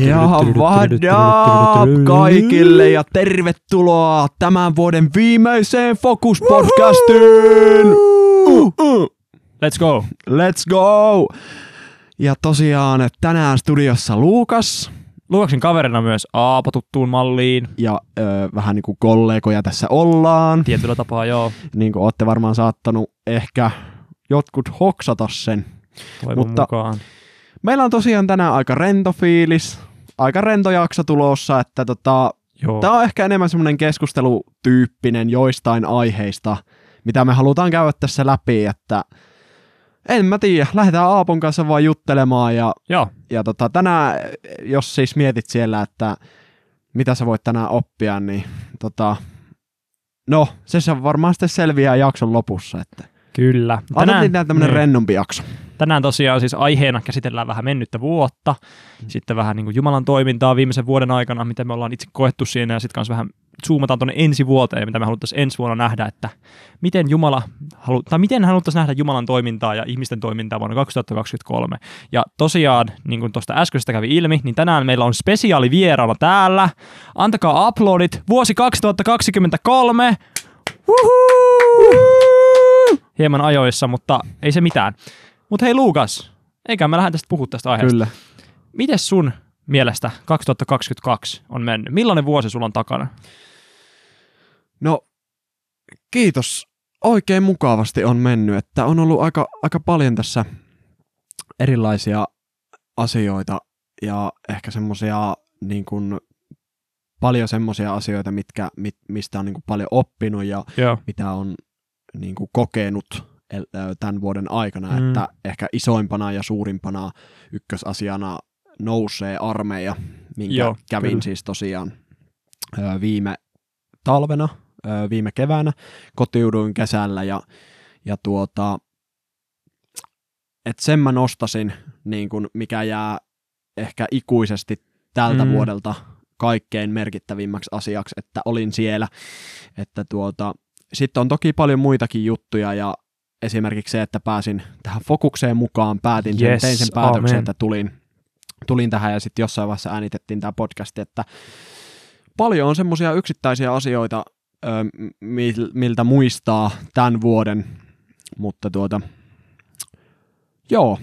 Ja up kaikille ja tervetuloa tämän vuoden viimeiseen Focus podcastiin! Uh, uh. Let's go! Let's go! Ja tosiaan tänään studiossa Luukas Luukaksen kaverina myös Aapo tuttuun malliin. ja ö, vähän niin kuin kollegoja tässä ollaan. Tietyllä tapaa joo, Niin kuin olette varmaan saattanut ehkä jotkut hoksata sen. toivon Mutta- mukaan. Meillä on tosiaan tänään aika rento fiilis, aika rento jakso tulossa, että tota. Tämä on ehkä enemmän semmoinen keskustelutyyppinen joistain aiheista, mitä me halutaan käydä tässä läpi, että en mä tiedä, lähdetään Aapon kanssa vaan juttelemaan ja, joo. ja tota, tänään, jos siis mietit siellä, että mitä sä voit tänään oppia, niin tota, no, se se varmaan sitten selviää jakson lopussa, että Kyllä. tänään, tänään tämmönen niin. rennompi jakso. Tänään tosiaan siis aiheena käsitellään vähän mennyttä vuotta, sitten vähän niin kuin Jumalan toimintaa viimeisen vuoden aikana, mitä me ollaan itse koettu siinä, ja sitten kanssa vähän zoomataan tuonne ensi vuoteen, mitä me haluttaisiin ensi vuonna nähdä, että miten Jumala halu, tai miten haluttaisiin nähdä Jumalan toimintaa ja ihmisten toimintaa vuonna 2023. Ja tosiaan, niin kuin tuosta äskeisestä kävi ilmi, niin tänään meillä on spesiaalivieraana täällä. Antakaa uploadit vuosi 2023. Woohoo! Hieman ajoissa, mutta ei se mitään. Mutta hei Luukas, eikä me lähdetä tästä puhua tästä aiheesta. Kyllä. Miten sun mielestä 2022 on mennyt? Millainen vuosi sulla on takana? No, kiitos. Oikein mukavasti on mennyt, että on ollut aika, aika paljon tässä erilaisia asioita ja ehkä semmoisia niin kuin, paljon semmoisia asioita, mitkä, mit, mistä on niin kuin paljon oppinut ja Joo. mitä on niin kuin kokenut tämän vuoden aikana, Mm. että ehkä isoimpana ja suurimpana ykkösasiana nousee armeija, minkä Joo, kävin kyllä. siis tosiaan viime talvena, viime keväänä, kotiuduin kesällä ja, ja tuota, että sen mä nostasin, niin kun, mikä jää ehkä ikuisesti tältä mm. vuodelta kaikkein merkittävimmäksi asiaksi, että olin siellä, että tuota, sitten on toki paljon muitakin juttuja ja esimerkiksi se, että pääsin tähän fokukseen mukaan, päätin sen, Yes, tein sen päätöksen, amen. että tulin, tulin tähän ja sitten jossain vaiheessa äänitettiin tämä podcast, että paljon on semmoisia yksittäisiä asioita, ö, mil- miltä muistaa tämän vuoden, mutta tuota, joo,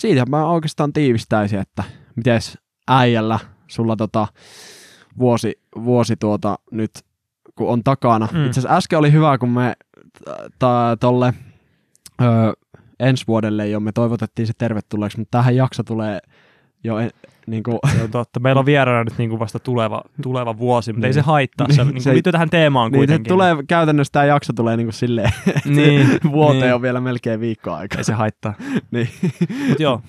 siitä mä oikeastaan tiivistäisin, että mites äijällä sulla tota vuosi, vuosi tuota nyt kun on takana. Mm. Itse asiassa äsken oli hyvä, kun me tuolle ensi vuodelle jo me toivotettiin se tervetulleeksi, mutta tähän jakso tulee jo en, niin kuin, Se on totta. Meillä on vieraana nyt niin kuin vasta tuleva, tuleva vuosi, mutta ei Niin. se haittaa. Se, Niin, niin se- kuin liittyy tähän teemaan niin, se kuitenkin. tulee käytännössä tämä jakso tulee niin kuin silleen, että Niin, vuoteen niin. on vielä melkein viikko aikaa. Ei se haittaa. niin. Mutta joo,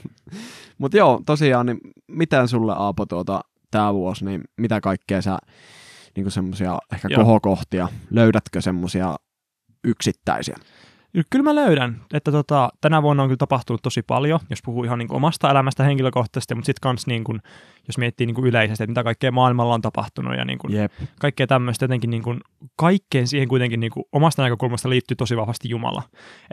Mutta joo, tosiaan, niin miten sulle Aapo tuota, tämä vuosi, niin mitä kaikkea sä niin semmoisia ehkä Joo. kohokohtia, löydätkö semmoisia yksittäisiä? Kyllä mä löydän, että tota, tänä vuonna on kyllä tapahtunut tosi paljon, jos puhuu ihan niin kuin omasta elämästä henkilökohtaisesti, mutta sitten kans niin kuin, jos miettii niin kuin yleisesti, että mitä kaikkea maailmalla on tapahtunut ja niin kuin Jep. kaikkea tämmöistä jotenkin niin kuin, kaikkeen siihen kuitenkin niin kuin, omasta näkökulmasta liittyy tosi vahvasti Jumala.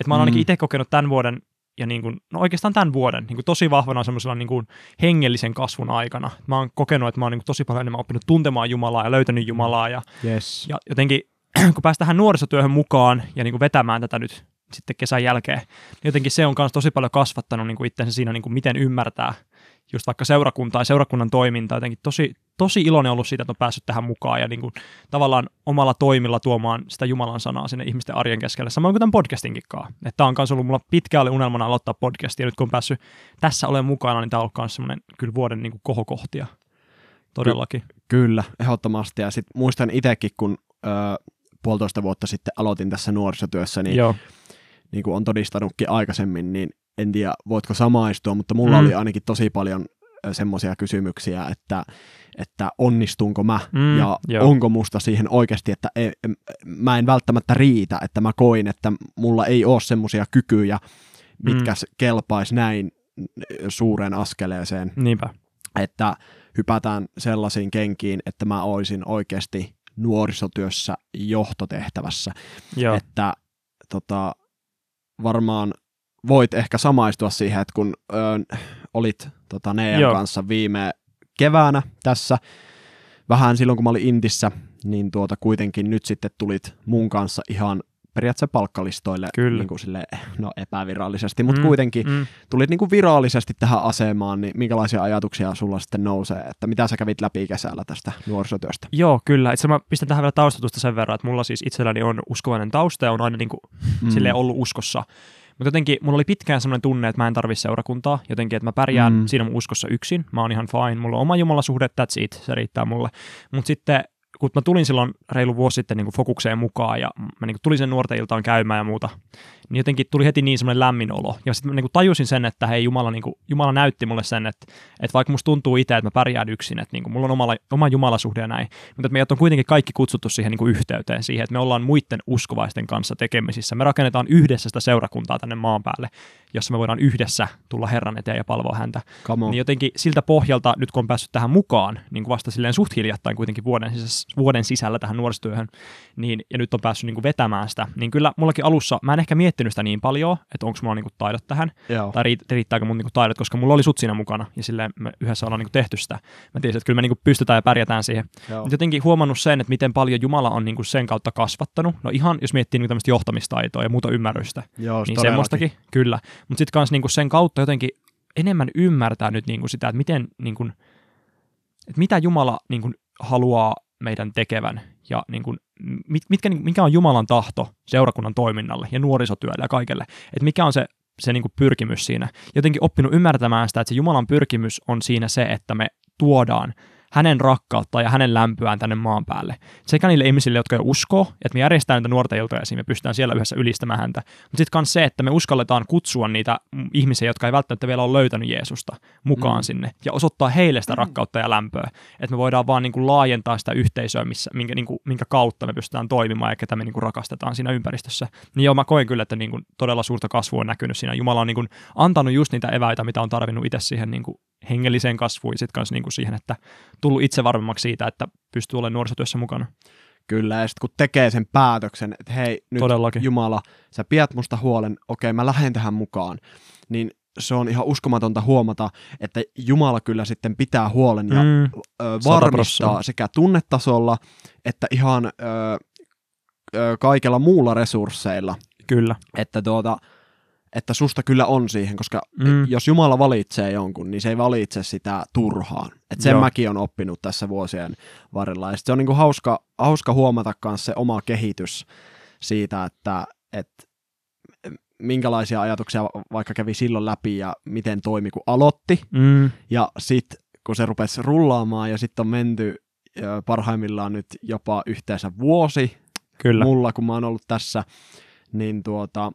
Et mä oon ainakin Mm. itse kokenut tämän vuoden ja niin kuin, no oikeastaan tämän vuoden niin kuin tosi vahvana semmoisella niin kuin hengellisen kasvun aikana. Mä oon kokenut, että mä oon niin kuin tosi paljon enemmän oppinut tuntemaan Jumalaa ja löytänyt Jumalaa ja, Yes. ja jotenkin kun päästään nuorisotyöhön mukaan ja niin kuin vetämään tätä nyt sitten kesän jälkeen, niin jotenkin se on myös tosi paljon kasvattanut niin kuin itsensä siinä, niin kuin miten ymmärtää just vaikka seurakuntaa ja seurakunnan toimintaa. Jotenkin tosi, tosi iloinen ollut siitä, että on päässyt tähän mukaan ja niin kuin tavallaan omalla toimilla tuomaan sitä Jumalan sanaa sinne ihmisten arjen keskelle. Samoin kuin tämän podcastinkin. Että tämä on myös ollut mulla pitkään oli unelmana aloittaa podcastia ja nyt kun on päässyt tässä olemaan mukana, niin tämä on ollut myös semmoinen kyllä vuoden niin kuin kohokohtia. Todellakin. Kyllä, ehdottomasti. Ja sitten muistan itsekin, kun ö, puolitoista vuotta sitten aloitin tässä nuorisotyössä, niin, Joo. niin kuin on todistanutkin aikaisemmin, niin en tiedä voitko samaistua, mutta mulla Mm. oli ainakin tosi paljon semmoisia kysymyksiä, että, että onnistunko mä Mm, ja joo. onko musta siihen oikeasti, että ei, mä en välttämättä riitä, että mä koin, että mulla ei ole semmoisia kykyjä, mitkä Mm. mm. kelpaisi näin suureen askeleeseen, Niinpä. että hypätään sellaisiin kenkiin, että mä olisin oikeasti nuorisotyössä johtotehtävässä, Joo. että tota, varmaan voit ehkä samaistua siihen, että kun ö, olit tota, Nean Joo. kanssa viime keväänä tässä, vähän silloin kun mä olin Intissä, niin tuota kuitenkin nyt sitten tulit mun kanssa ihan periaatteessa palkkalistoille Kyllä. Niin kuin sille, no epävirallisesti, mutta Mm, kuitenkin Mm. tulit niin kuin virallisesti tähän asemaan, niin minkälaisia ajatuksia sulla sitten nousee, että mitä sä kävit läpi kesällä tästä nuorisotyöstä? Joo, kyllä. Itse mä pistän tähän vielä taustatusta sen verran, että mulla siis itselläni on uskovainen tausta ja on aina niin kuin mm. silleen ollut uskossa. Mutta jotenkin mulla oli pitkään sellainen tunne, että mä en tarvitse seurakuntaa. Jotenkin, että mä pärjään mm. siinä mun uskossa yksin. Mä oon ihan fine. Mulla on oma jumalasuhde, that's it. Se riittää mulle. Mutta sitten kun mä tulin silloin reilu vuosi sitten niin kuin fokukseen mukaan ja mä niin kuin tulin sen nuorten iltaan käymään ja muuta, niin jotenkin tuli heti niin semmoinen lämmin olo. Ja sitten mä niin kuin tajusin sen, että hei Jumala, niin kuin, Jumala näytti mulle sen, että, että vaikka musta tuntuu itse, että mä pärjään yksin, että niin kuin, mulla on oma, oma Jumalasuhde ja näin, mutta että meidät on kuitenkin kaikki kutsuttu siihen niin kuin yhteyteen, siihen, että me ollaan muiden uskovaisten kanssa tekemisissä. Me rakennetaan yhdessä sitä seurakuntaa tänne maan päälle, jossa me voidaan yhdessä tulla Herran eteen ja palvoa häntä. Niin jotenkin siltä pohjalta, nyt kun on päässyt tähän mukaan, niin kuin vasta silleen suht hiljattain kuitenkin vuoden sisällä, vuoden sisällä tähän nuorisotyöhön, niin, ja nyt on päässyt niin kuin vetämään sitä, niin kyllä mullakin alussa, mä en ehkä miettinyt sitä niin paljon, että onko mulla niin kuin taidot tähän, Joo. tai riit- riittääkö mun niin kuin taidot, koska mulla oli sut siinä mukana, ja silleen me yhdessä ollaan niin kuin tehty sitä. Mä tiesin, että kyllä me niin kuin pystytään ja pärjätään siihen. Joo. Mutta jotenkin huomannut sen, että miten paljon Jumala on niin kuin sen kautta kasvattanut. No ihan, jos miettii niin kuin tämmöistä johtamistaitoa ja muuta ymmärrystä, Joo, niin semmoistakin, kyllä. Mutta sitten kanssa niinku sen kautta jotenkin enemmän ymmärtää nyt niinku sitä, että miten, niinku, että mitä Jumala niinku haluaa meidän tekevän ja niinku, mit, mitkä, mikä on Jumalan tahto seurakunnan toiminnalle ja nuorisotyölle ja kaikelle. Että mikä on se, se niinku pyrkimys siinä. Jotenkin oppinut ymmärtämään sitä, että se Jumalan pyrkimys on siinä se, että me tuodaan hänen rakkautta ja hänen lämpöään tänne maan päälle. Sekä niille ihmisille, jotka jo uskoo, että me järjestetään niitä nuorten iltoja ja me pystytään siellä yhdessä ylistämään häntä. Mutta sitten myös se, että me uskalletaan kutsua niitä mm, ihmisiä, jotka ei välttämättä vielä ole löytänyt Jeesusta mukaan Mm. mm. sinne ja osoittaa heille sitä rakkautta ja lämpöä. Että me voidaan vaan niin kuin laajentaa sitä yhteisöä, missä, minkä, niin kuin, minkä kautta me pystytään toimimaan ja ketä me niin kuin rakastetaan siinä ympäristössä. Niin joo, mä koen kyllä, että niin kuin todella suurta kasvua on näkynyt siinä. Jumala on niin kuin antanut just niitä eväitä, mitä on tarvinnut itse siihen niin kuin hengelliseen kasvuun ja sitten kanssa niin kuin siihen, että tullut itse varmemmaksi siitä, että pystyy olemaan nuorisotyössä mukana. Kyllä, ja sitten kun tekee sen päätöksen, että hei, nyt Todellakin. Jumala, sä pidät musta huolen, okei, mä lähden tähän mukaan, niin se on ihan uskomatonta huomata, että Jumala kyllä sitten pitää huolen ja Mm, ö, varmistaa sekä tunnetasolla että ihan ö, ö, kaikella muulla resursseilla, kyllä. että, tuota, että susta kyllä on siihen, koska Mm. jos Jumala valitsee jonkun, niin se ei valitse sitä turhaan. Et sen Joo. mäkin on oppinut tässä vuosien varrella. Ja se on niinku hauska, hauska huomata myös se oma kehitys siitä, että et, minkälaisia ajatuksia vaikka kävi silloin läpi ja miten toimi, kun aloitti. Mm, Ja sitten kun se rupesi rullaamaan ja sitten on menty parhaimmillaan nyt jopa yhteensä vuosi kyllä. mulla, kun mä oon ollut tässä, niin tuota,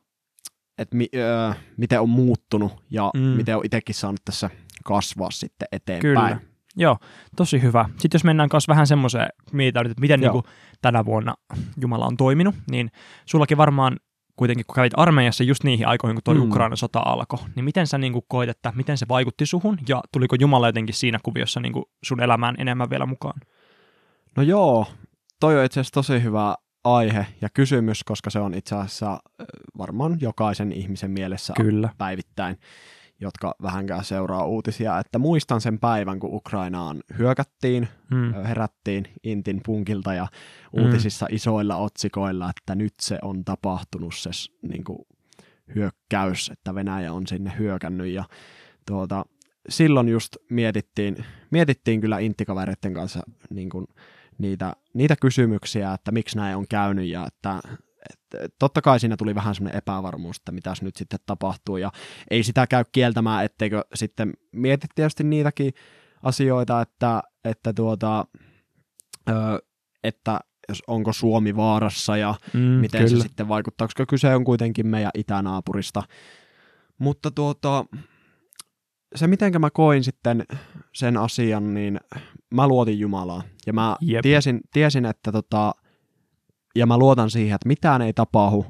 että mi, ö, miten on muuttunut ja Mm. miten on itsekin saanut tässä kasvaa sitten eteenpäin. Kyllä. Joo, tosi hyvä. Sitten jos mennään kanssa vähän semmoiseen, mietitään nyt, että miten Joo. niin kuin tänä vuonna Jumala on toiminut, niin sullakin varmaan kuitenkin, kun kävit armeijassa just niihin aikoihin, kun toi Mm. mm. Ukrainan sota alkoi, niin miten sä niin kuin koit, että miten se vaikutti suhun, ja tuliko Jumala jotenkin siinä kuviossa niin kuin sun elämään enemmän vielä mukaan? No joo, toi on itse asiassa tosi hyvä aihe ja kysymys, koska se on itse asiassa ö, varmaan jokaisen ihmisen mielessä Kyllä. päivittäin, jotka vähänkään seuraa uutisia, että muistan sen päivän, kun Ukrainaan hyökättiin, Mm. herättiin Intin punkilta ja Mm. uutisissa isoilla otsikoilla, että nyt se on tapahtunut se niin kuin, hyökkäys, että Venäjä on sinne hyökännyt ja tuota, silloin just mietittiin, mietittiin kyllä Inttikavereiden kanssa niin kuin, niitä, niitä kysymyksiä, että miksi näin on käynyt ja että, että totta kai siinä tuli vähän semmoinen epävarmuus, että mitäs nyt sitten tapahtuu ja ei sitä käy kieltämään, etteikö sitten mietit tietysti niitäkin asioita, että, että tuota, ö, että jos onko Suomi vaarassa ja Mm, miten kyllä. se sitten vaikuttaa, koska kyse on kuitenkin meidän itänaapurista. Mutta tuota, se mitenkä mä koin sitten sen asian, niin mä luotin Jumalaa. Ja mä Jep. tiesin, tiesin, että tota, ja mä luotan siihen, että mitään ei tapahdu,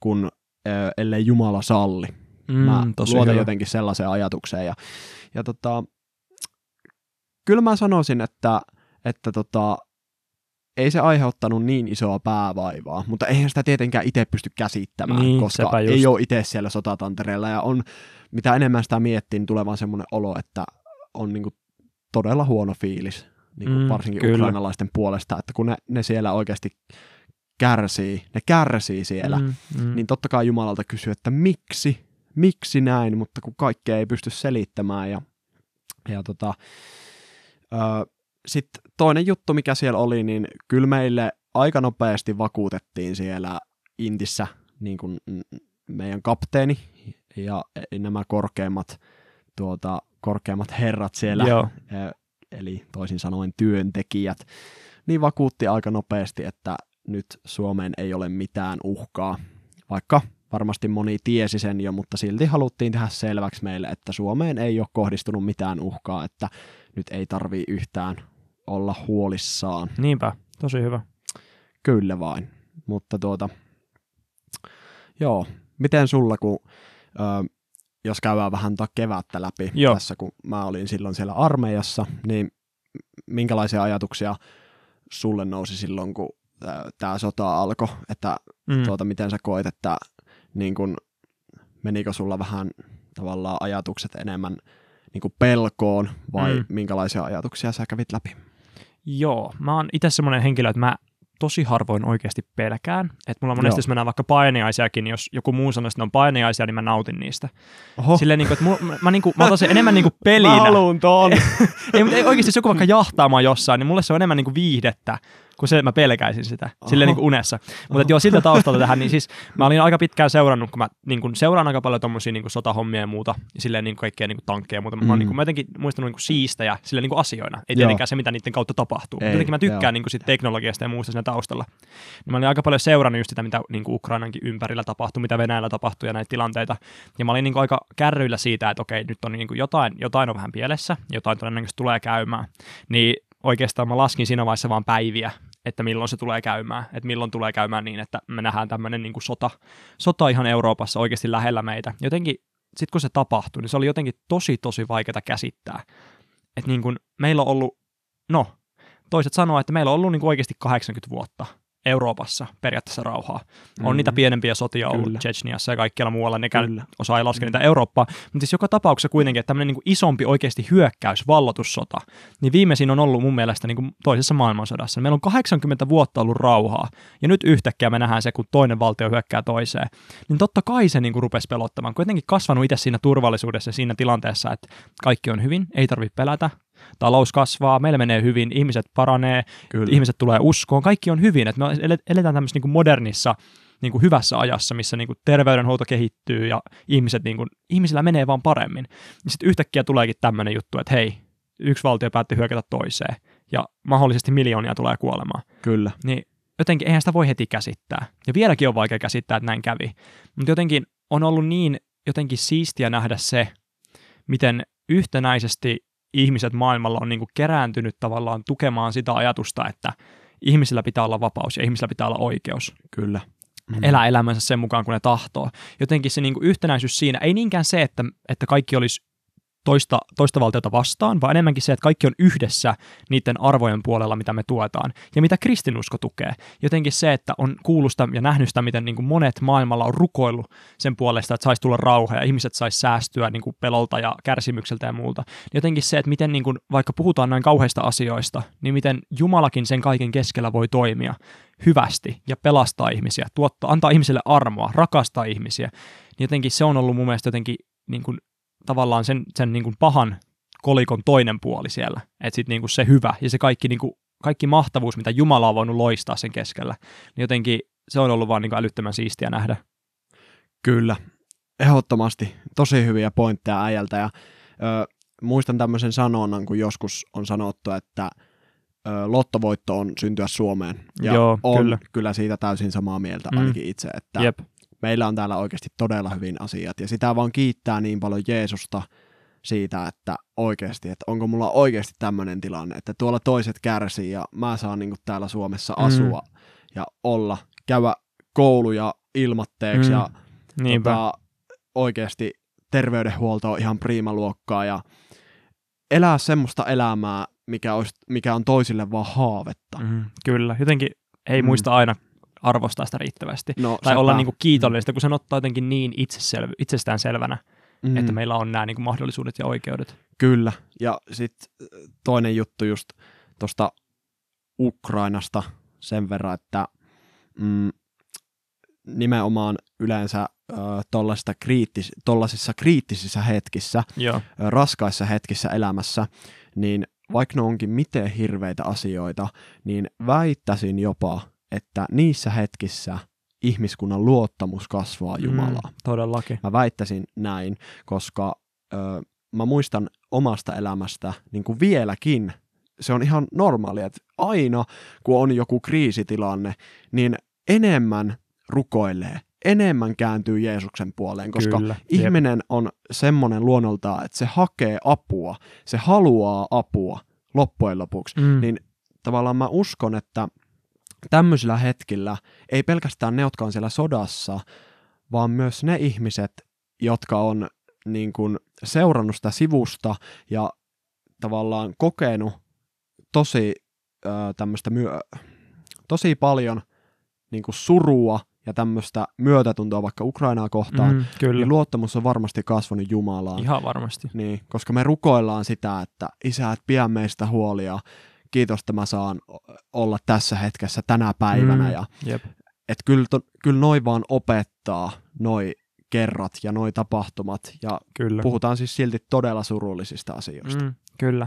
kun ö, ellei Jumala salli. Mm, Mä luotan hyvä. jotenkin sellaiseen ajatukseen. Ja, ja tota, kyllä mä sanoisin, että, että tota, ei se aiheuttanut niin isoa päävaivaa, mutta eihän sitä tietenkään itse pysty käsittämään, Niin, koska ei ole itse siellä sotatantereella ja on, mitä enemmän sitä miettii, niin tulee vaan semmoinen olo, että on niinku todella huono fiilis, niin kuin Mm, varsinkin kyllä. ukrainalaisten puolesta, että kun ne, ne siellä oikeasti kärsii, ne kärsii siellä, mm, Mm, niin totta kai Jumalalta kysyy, että miksi, miksi näin, mutta kun kaikkea ei pysty selittämään. Ja, ja tota, sitten toinen juttu, mikä siellä oli, niin kyllä meille aika nopeasti vakuutettiin siellä Intissä niin kuin meidän kapteeni ja nämä korkeimmat, tuota, korkeimmat herrat siellä, Joo. ö, eli toisin sanoen työntekijät, niin vakuutti aika nopeasti, että nyt Suomeen ei ole mitään uhkaa, vaikka varmasti moni tiesi sen jo, mutta silti haluttiin tehdä selväksi meille, että Suomeen ei ole kohdistunut mitään uhkaa, että nyt ei tarvii yhtään olla huolissaan. Niinpä, tosi hyvä. Kyllä vain. Mutta tuota, joo, miten sulla, kun ö, jos käydään vähän tuota kevättä läpi Joo. tässä, kun mä olin silloin siellä armeijassa, niin minkälaisia ajatuksia sulle nousi silloin, kun tämä sota alkoi, että Mm. tuota, miten sä koet, että niin kun, menikö sulla vähän tavallaan ajatukset enemmän niin kuin pelkoon vai mm. minkälaisia ajatuksia sä kävit läpi? Joo, mä oon itse semmoinen henkilö, että mä tosi harvoin oikeasti pelkään. Että mulla monesti, Joo. jos mennään vaikka painajaisiakin, niin jos joku muu sanoo, että ne on painajaisia, niin mä nautin niistä. Oho, Silleen, niin kuin, että mulla, mä, mä, niin kuin, mä otan sen enemmän niin kuin pelinä. mä haluun ton. ei, ei oikeasti, jos joku vaikka jahtaamaan jossain, niin mulle se on enemmän niin kuin viihdettä kuin se, että mä pelkäisin sitä, silleen niin kuin unessa. Mutta joo, siltä taustalta tähän, niin siis mä olin aika pitkään seurannut, kun mä niin kuin, seuraan aika paljon tommosia niin kuin sotahommia ja muuta, ja silleen niin kuin kaikkea niin kuin tankkeja ja muuta. Mä oon Mm. niin kuin, mä jotenkin muistanut niin kuin siistejä silleen niin kuin asioina, ei Joo. tietenkään se, mitä niiden kautta tapahtuu. Ei, jotenkin mä tykkään joo. niin kuin, sit teknologiasta ja muusta siinä taustalla. Niin mä olin aika paljon seurannut just sitä, mitä niin kuin Ukrainankin ympärillä tapahtui, mitä Venäjällä tapahtui ja näitä tilanteita. Ja mä olin niin kuin aika kärryillä siitä, että okei, nyt on niin kuin jotain, jotain on vähän pielessä, jotain todennäköisesti tulee käymään. Niin oikeastaan mä laskin siinä vaiheessa vaan päiviä, että milloin se tulee käymään, että milloin tulee käymään niin, että me nähdään tämmöinen niin sota, sota ihan Euroopassa oikeasti lähellä meitä. Jotenkin sitten kun se tapahtui, niin se oli jotenkin tosi tosi vaikeaa käsittää. Että niin kuin meillä on ollut, no toiset sanoo, että meillä on ollut niin kuin oikeasti 80 vuotta Euroopassa periaatteessa rauhaa. On Mm. niitä pienempiä sotia ollut Kyllä. Chechniassa ja kaikkialla muualla, ne käy, osaa ei laskea niitä Eurooppaa. Mutta siis joka tapauksessa kuitenkin, että tämmöinen niin isompi oikeasti hyökkäys, vallotussota, niin viimeisin on ollut mun mielestä niin kuin toisessa maailmansodassa. Meillä on 80 vuotta ollut rauhaa, ja nyt yhtäkkiä me nähdään se, kun toinen valtio hyökkää toiseen. Niin totta kai se niin kuin rupesi pelottamaan. Kuitenkin kasvanut itse siinä turvallisuudessa ja siinä tilanteessa, että kaikki on hyvin, ei tarvitse pelätä, talous kasvaa, meillä menee hyvin, ihmiset paranee, Kyllä. ihmiset tulee uskoon, kaikki on hyvin. Että me ele- eletään tämmöisessä niin kuin modernissa niin kuin hyvässä ajassa, missä niin kuin terveydenhuolto kehittyy ja ihmiset, niin kuin, ihmisillä menee vaan paremmin. Sitten yhtäkkiä tuleekin tämmöinen juttu, että hei, yksi valtio päätti hyökätä toiseen ja mahdollisesti miljoonia tulee kuolemaan. Kyllä. Niin jotenkin eihän sitä voi heti käsittää. Ja vieläkin on vaikea käsittää, että näin kävi. Mutta jotenkin on ollut niin jotenkin siistiä nähdä se, miten yhtenäisesti ihmiset maailmalla on niin kuin kerääntynyt tavallaan tukemaan sitä ajatusta, että ihmisillä pitää olla vapaus ja ihmisillä pitää olla oikeus Kyllä. Mm. elää elämänsä sen mukaan, kun ne tahtoo. Jotenkin se niin kuin yhtenäisyys siinä, ei niinkään se, että, että kaikki olisi toista, toista valtiota vastaan, vaan enemmänkin se, että kaikki on yhdessä niiden arvojen puolella, mitä me tuetaan ja mitä kristinusko tukee. Jotenkin se, että on kuulusta ja nähnyt sitä, miten niin kuin monet maailmalla on rukoillut sen puolesta, että saisi tulla rauha ja ihmiset saisi säästyä niin kuin pelolta ja kärsimykseltä ja muulta. Jotenkin se, että miten niin kuin, vaikka puhutaan näin kauheista asioista, niin miten Jumalakin sen kaiken keskellä voi toimia hyvästi ja pelastaa ihmisiä, tuottaa, antaa ihmisille armoa, rakastaa ihmisiä. Niin jotenkin se on ollut mun mielestä jotenkin niin kuin, tavallaan sen, sen niin kuin pahan kolikon toinen puoli siellä. Että sitten niin se hyvä ja se kaikki, niin kuin, kaikki mahtavuus, mitä Jumala on voinut loistaa sen keskellä, niin jotenkin se on ollut vaan niin kuin älyttömän siistiä nähdä. Kyllä, ehdottomasti. Tosi hyviä pointteja äijältä. Ja, ö, muistan tämmöisen sanonnan, kun joskus on sanottu, että ö, lottovoitto on syntyä Suomeen. Ja Joo, on kyllä. kyllä siitä täysin samaa mieltä Mm. ainakin itse, että Jep. Meillä on täällä oikeasti todella hyvin asiat. Ja sitä vaan kiittää niin paljon Jeesusta siitä, että oikeasti, että onko mulla oikeasti tämmöinen tilanne, että tuolla toiset kärsii ja mä saan niin täällä Suomessa Mm. asua ja olla, käydä kouluja ilmatteeksi Mm. ja Niinpä. tota, oikeasti terveydenhuolto on ihan priimaluokkaa ja elää semmoista elämää, mikä, olisi, mikä on toisille vaan haavetta. Mm, kyllä. Jotenkin ei Mm. muista aina arvostaa sitä riittävästi. No, Tai olla sepä. niinku kiitollista, kun sen ottaa jotenkin niin itseselv- itsestään selvänä. mm. että meillä on nämä niin kuin mahdollisuudet ja oikeudet. Kyllä, ja sitten toinen juttu just tuosta Ukrainasta sen verran, että mm, nimenomaan yleensä tuollaisissa kriittis, kriittisissä hetkissä, Joo. raskaissa hetkissä elämässä, niin vaikka ne onkin miten hirveitä asioita, niin väittäisin jopa, että niissä hetkissä ihmiskunnan luottamus kasvaa Jumalaa. Mm, todellakin. Mä väittäisin näin, koska ö, mä muistan omasta elämästä niin kuin vieläkin, se on ihan normaalia, että aina kun on joku kriisitilanne, niin enemmän rukoilee, enemmän kääntyy Jeesuksen puoleen, koska Kyllä, ihminen jep. on semmoinen luonnoltaan, että se hakee apua, se haluaa apua loppujen lopuksi, mm. niin tavallaan mä uskon, että tämmöisillä hetkillä ei pelkästään ne, jotka on siellä sodassa, vaan myös ne ihmiset, jotka on niin kuin seurannut sitä sivusta ja tavallaan kokenut tosi tämmöistä myö- tosi paljon niin kuin surua ja tämmöistä myötätuntoa vaikka Ukrainaa kohtaan, mm, kyllä. niin luottamus on varmasti kasvanut Jumalaan. Ihan varmasti. Niin, koska me rukoillaan sitä, että isä, et pidä meistä huolia, kiitos, että mä saan olla tässä hetkessä tänä päivänä. Mm, ja, jep. Et kyllä, to, kyllä noi vaan opettaa noi kerrat ja noi tapahtumat, ja kyllä. puhutaan siis silti todella surullisista asioista. Mm, kyllä.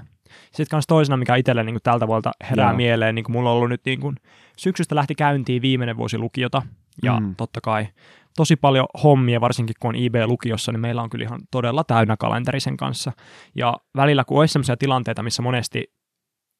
Sitten myös toisena, mikä itselle niin tältä vuolta herää Joo. mieleen, niin kuin mulla on ollut nyt niin kuin, syksystä lähti käyntiin viimeinen vuosi lukiota, ja mm. totta kai tosi paljon hommia, varsinkin kun on IB-lukiossa, niin meillä on kyllä ihan todella täynnä kalenterisen kanssa. Ja välillä, kun olisi sellaisia tilanteita, missä monesti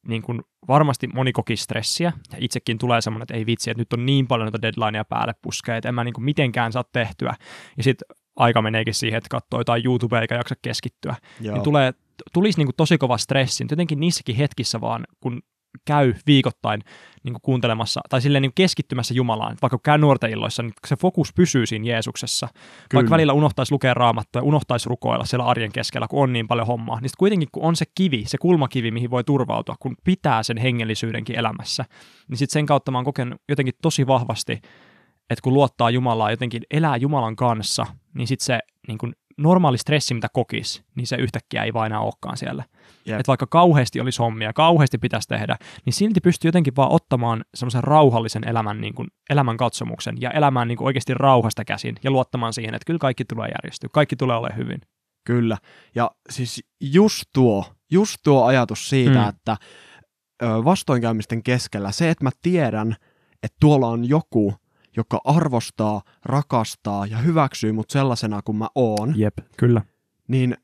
niin kuin varmasti moni koki stressiä, ja itsekin tulee semmoinen, että ei vitsi, että nyt on niin paljon noita deadlineja päälle puskea, että en mä niin kuin mitenkään saa tehtyä. Ja sitten aika meneekin siihen, että katsoo jotain YouTubea eikä jaksa keskittyä. Joo. Niin tulee, tulisi niin kuin tosi kova stressi, jotenkin niissäkin hetkissä vaan, kun käy viikoittain niin kuin kuuntelemassa tai silleen niin kuin keskittymässä Jumalaan. Vaikka käy nuorten illoissa, niin se fokus pysyy siinä Jeesuksessa. Kyllä. Vaikka välillä unohtaisi lukea raamattua ja unohtaisi rukoilla siellä arjen keskellä, kun on niin paljon hommaa. Niin kuitenkin, kun on se kivi, se kulmakivi, mihin voi turvautua, kun pitää sen hengellisyydenkin elämässä, niin sitten sen kautta mä oon kokenut jotenkin tosi vahvasti, että kun luottaa Jumalaa, jotenkin elää Jumalan kanssa, niin sitten se niin kuin normaali stressi, mitä kokisi, niin se yhtäkkiä ei vain enää olekaan siellä. Yep. Että vaikka kauheasti olisi hommia, kauheasti pitäisi tehdä, niin silti pystyy jotenkin vaan ottamaan semmoisen rauhallisen elämän, niin kuin, elämän katsomuksen ja elämään niin kuin oikeasti rauhasta käsin ja luottamaan siihen, että kyllä kaikki tulee järjestyä, kaikki tulee olemaan hyvin. Kyllä. Ja siis just tuo, just tuo ajatus siitä, hmm. että vastoinkäymisten keskellä se, että mä tiedän, että tuolla on joku, joka arvostaa, rakastaa ja hyväksyy mut sellaisena kuin mä oon. Jep, kyllä. Niin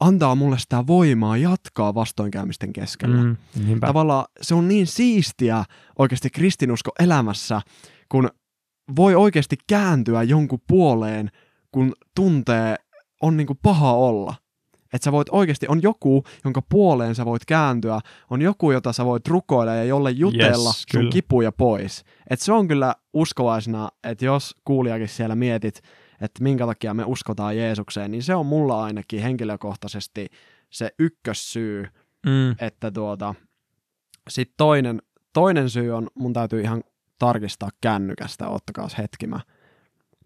antaa mulle sitä voimaa jatkaa vastoinkäymisten keskellä. Mm, Tavallaan se on niin siistiä oikeasti kristinusko elämässä, kun voi oikeasti kääntyä jonkun puoleen, kun tuntee, on niin kuin paha olla. Että sä voit oikeasti, on joku, jonka puoleen sä voit kääntyä, on joku, jota sä voit rukoilla ja jolle jutella yes, sun kyllä. kipuja pois. Että se on kyllä uskovaisena, että jos kuulijakin siellä mietit, että minkä takia me uskotaan Jeesukseen, niin se on mulla ainakin henkilökohtaisesti se ykkössyy, mm. että tuota, sitten toinen, toinen syy on, mun täytyy ihan tarkistaa kännykästä, ottakaa hetki, mä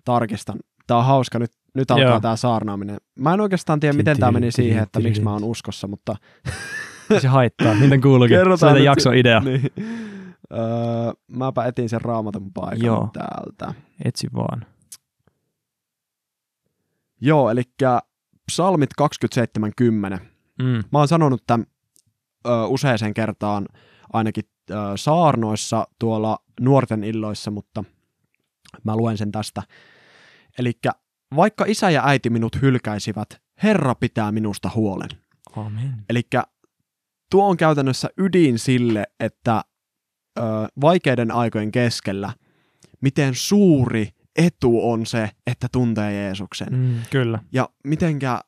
tarkistan. Tää on hauska, nyt, nyt alkaa Joo. tää saarnaaminen. Mä en oikeastaan tiedä, miten tämä meni siihen, että miksi mä oon uskossa, mutta... Se haittaa, miten kuuluukin. Kerrotaan se jakso idea. Niin. Öö, mäpä etin sen raamatun paikan Joo. täältä. Etsi vaan. Joo, eli psalmit 27.10. Mm. Mä oon sanonut tämän ö, useaseen kertaan ainakin ö, saarnoissa tuolla nuorten illoissa, mutta mä luen sen tästä. Eli vaikka isä ja äiti minut hylkäisivät, Herra pitää minusta huolen. Amen. Eli tuo on käytännössä ydin sille, että ö, vaikeiden aikojen keskellä, miten suuri etu on se, että tuntee Jeesuksen. Mm, kyllä. Ja mitenkä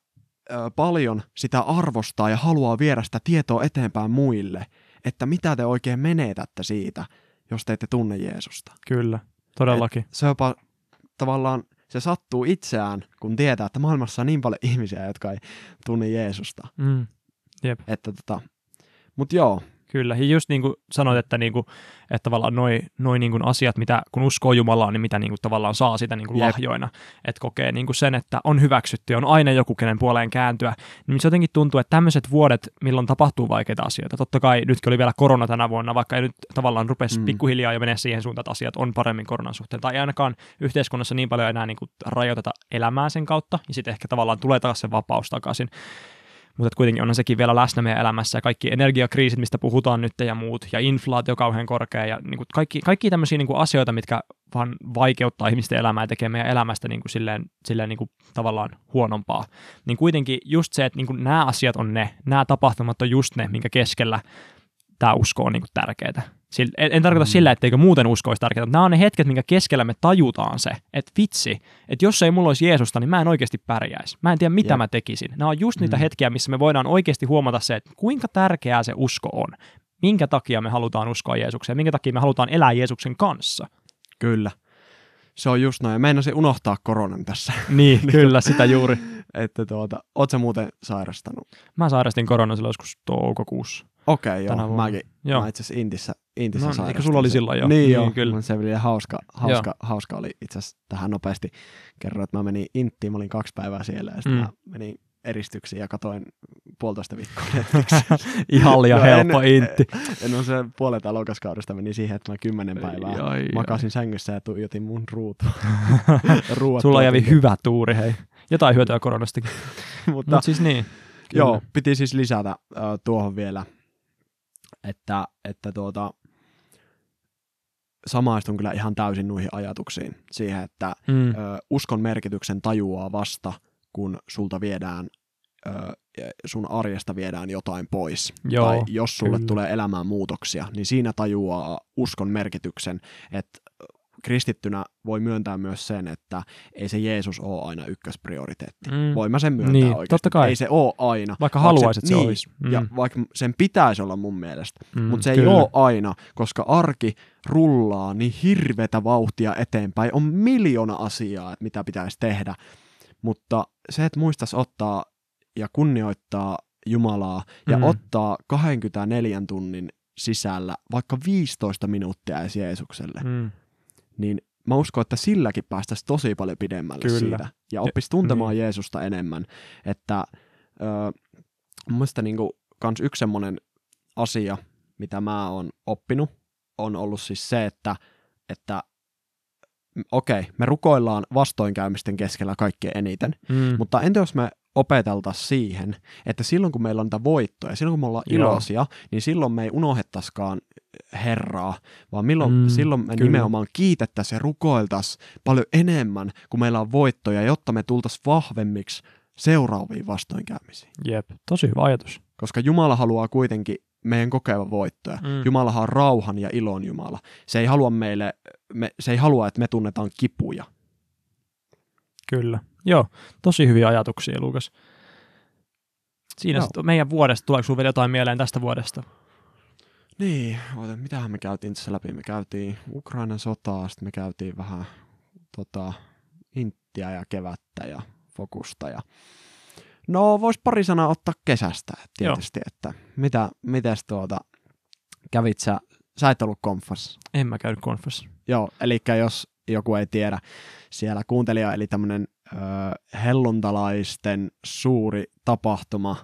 ö, paljon sitä arvostaa ja haluaa viedä sitä tietoa eteenpäin muille, että mitä te oikein menetätte siitä, jos te ette tunne Jeesusta. Kyllä, todellakin. Et se jopa tavallaan, se sattuu itseään, kun tietää, että maailmassa on niin paljon ihmisiä, jotka ei tunne Jeesusta. Mm, jep. Että tota, mut joo. Kyllä, ja just niin kuin sanoit, että, niin kuin, että tavallaan noi, noi niin kuin asiat, mitä, kun uskoo Jumalaan, niin mitä niin kuin tavallaan saa sitä niin kuin Jep. lahjoina, että kokee niin kuin sen, että on hyväksytty ja on aina joku, kenen puoleen kääntyä, niin se jotenkin tuntuu, että tämmöiset vuodet, milloin tapahtuu vaikeita asioita, totta kai nytkin oli vielä korona tänä vuonna, vaikka ei nyt tavallaan rupesi Mm. pikkuhiljaa jo menee siihen suuntaan, että asiat on paremmin koronan suhteen, tai ainakaan yhteiskunnassa niin paljon enää niin kuin rajoiteta elämää sen kautta, ja sitten ehkä tavallaan tulee taas se vapaus takaisin. Mutta kuitenkin onhan sekin vielä läsnä meidän elämässä ja kaikki energiakriisit, mistä puhutaan nyt ja muut, ja inflaatio kauhean korkea ja niin kuin kaikki, kaikki tämmöisiä niin kuin asioita, mitkä vaan vaikeuttaa ihmisten elämää ja tekee meidän elämästä niin kuin silleen, silleen niin kuin tavallaan huonompaa. Niin kuitenkin just se, että niin kuin nämä asiat on ne, nämä tapahtumat on just ne, minkä keskellä tämä usko on niin kuin tärkeää. Sil- en, en tarkoita Mm. sillä, etteikö muuten usko olisi tärkeää, nämä on ne hetket, minkä keskellä me tajutaan se, että vitsi, että jos ei mulla olisi Jeesusta, niin mä en oikeasti pärjäisi. Mä en tiedä, mitä Jep. mä tekisin. Nämä on just niitä Mm. hetkiä, missä me voidaan oikeasti huomata se, että kuinka tärkeää se usko on. Minkä takia me halutaan uskoa Jeesukseen, minkä takia me halutaan elää Jeesuksen kanssa. Kyllä. Se on just noin. Meinasin unohtaa koronan tässä. Niin, kyllä, sitä juuri. että tuota, oot sä muuten sairastanut? Mä sairastin koronan silloin joskus toukokuussa. Okei, okay, joo. vuonna. Mäkin. Joo. Mä itse asiassa Intissä, Intissä No, eikö sulla oli silloin jo? Niin, Niin, joo. kyllä. Se oli hauska, hauska, hauska oli itse asiassa tähän nopeasti. Kerroin, että mä menin Inttiin, mä olin kaksi päivää siellä ja sitten Mm. mä menin eristyksiin ja katoin puolitoista viikkoa. Ihan liian No, helppo en- intti. En ole se puolet alokaskaudesta meni siihen, että mä kymmenen päivää Ai, ai, makasin sängyssä ja tuijotin mun ruutua. Ruuat Sulla tuotiin. hyvä tuuri, hei. Jotain hyötyä koronastakin. Mutta Mutta siis niin. Kyllä. Joo, piti siis lisätä äh, tuohon vielä, että, että tuota, samaistun kyllä ihan täysin noihin ajatuksiin siihen, että Mm. ö, uskon merkityksen tajuaa vasta, kun sulta viedään, ö, sun arjesta viedään jotain pois. Joo, tai jos sulle kyllä. tulee elämään muutoksia, niin siinä tajuaa uskon merkityksen, että kristittynä voi myöntää myös sen, että ei se Jeesus ole aina ykkösprioriteetti. Mm. Voin mä sen myöntää Niin, oikeasti. totta kai. Ei se ole aina. Vaikka se- haluaisit, että se niin, olisi. Mm. Ja vaikka sen pitäisi olla mun mielestä, Mm, mutta se ei kyllä. ole aina, koska arki rullaa niin hirvetä vauhtia eteenpäin. On miljoona asiaa, että mitä pitäisi tehdä. Mutta se, että muistaisi ottaa ja kunnioittaa Jumalaa ja Mm. ottaa 24 tunnin sisällä vaikka 15 minuuttia edes Jeesukselle, Mm. Niin mä uskon, että silläkin päästäisiin tosi paljon pidemmälle Kyllä. siitä. Ja oppisi tuntemaan niin. Jeesusta enemmän. Että ö, mun mielestä niinku, kans yksi semmoinen asia, mitä mä oon oppinut, on ollut siis se, että, että okei, me rukoillaan vastoinkäymisten keskellä kaikkein eniten, Mm. mutta entä jos me opeteltaisiin siihen, että silloin kun meillä on niitä voittoja, silloin kun me ollaan Joo. iloisia, niin silloin me ei unohdettaisikaan Herraa, vaan milloin, Mm, silloin me kyllä. nimenomaan kiitettäisiin ja rukoiltaisiin paljon enemmän, kun meillä on voittoja, jotta me tultaisiin vahvemmiksi seuraaviin vastoinkäymisiin. Jep, tosi hyvä ajatus. Koska Jumala haluaa kuitenkin meidän kokeva voittoja. Mm. Jumalahan on rauhan ja ilon Jumala. Se ei halua meille, me, se ei halua, että me tunnetaan kipuja. Kyllä. Joo, tosi hyviä ajatuksia, Lukas. Siinä sit meidän vuodesta, tuleeko sinulla vielä jotain mieleen tästä vuodesta? Niin, oota, mitähän me käytiin tässä läpi? Me käytiin Ukrainan sotaa, sitten me käytiin vähän tota, inttiä ja kevättä ja fokusta. Ja... No, vois pari sanaa ottaa kesästä tietysti, että mitä, mites tuota, kävit sä, sä et ollut konfassa. En mä käynyt konfassa. Joo, eli jos joku ei tiedä, siellä kuuntelija, eli tämmöinen helluntalaisten suuri tapahtuma,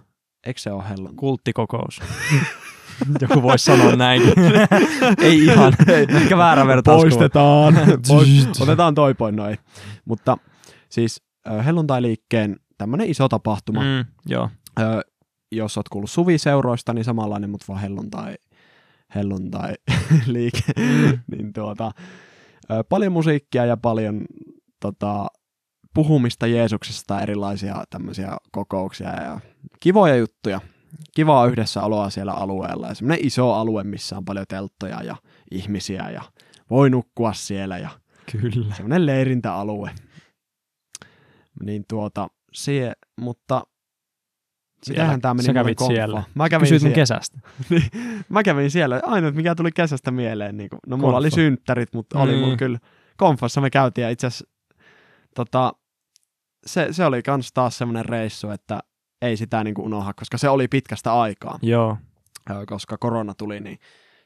eikö se ole helluntai? Kulttikokous. Joku voisi sanoa näin. ei ihan. Ehkä väärä vertauskuva. Poistetaan. Pois- Otetaan toi poin noin. Mutta siis helluntai-liikkeen tämmöinen iso tapahtuma. Mm. Joo. Ö, jos oot kuullut suviseuroista, niin samanlainen, mutta vaan helluntai, helluntai-liike. Mm. niin tuota, ö, paljon musiikkia ja paljon tota, puhumista Jeesuksesta, erilaisia tämmöisiä kokouksia ja kivoja juttuja. Kivaa yhdessäoloa siellä alueella ja semmoinen iso alue, missä on paljon telttoja ja ihmisiä ja voi nukkua siellä ja Kyllä. semmoinen leirintäalue. Niin tuota, sie, mutta mitähän tämä meni sä kävit siellä. Mä kävin, Kysyit siellä. kesästä. mä kävin siellä. Ainut, mikä tuli kesästä mieleen. Niin kuin, no mulla oli Konfa. synttärit, mutta oli Mm. mulla kyllä. Konfassa me käytiin ja itse asiassa tota, se, se oli kans taas semmoinen reissu, että ei sitä niin kuin unoha, koska se oli pitkästä aikaa. Joo. koska korona tuli, niin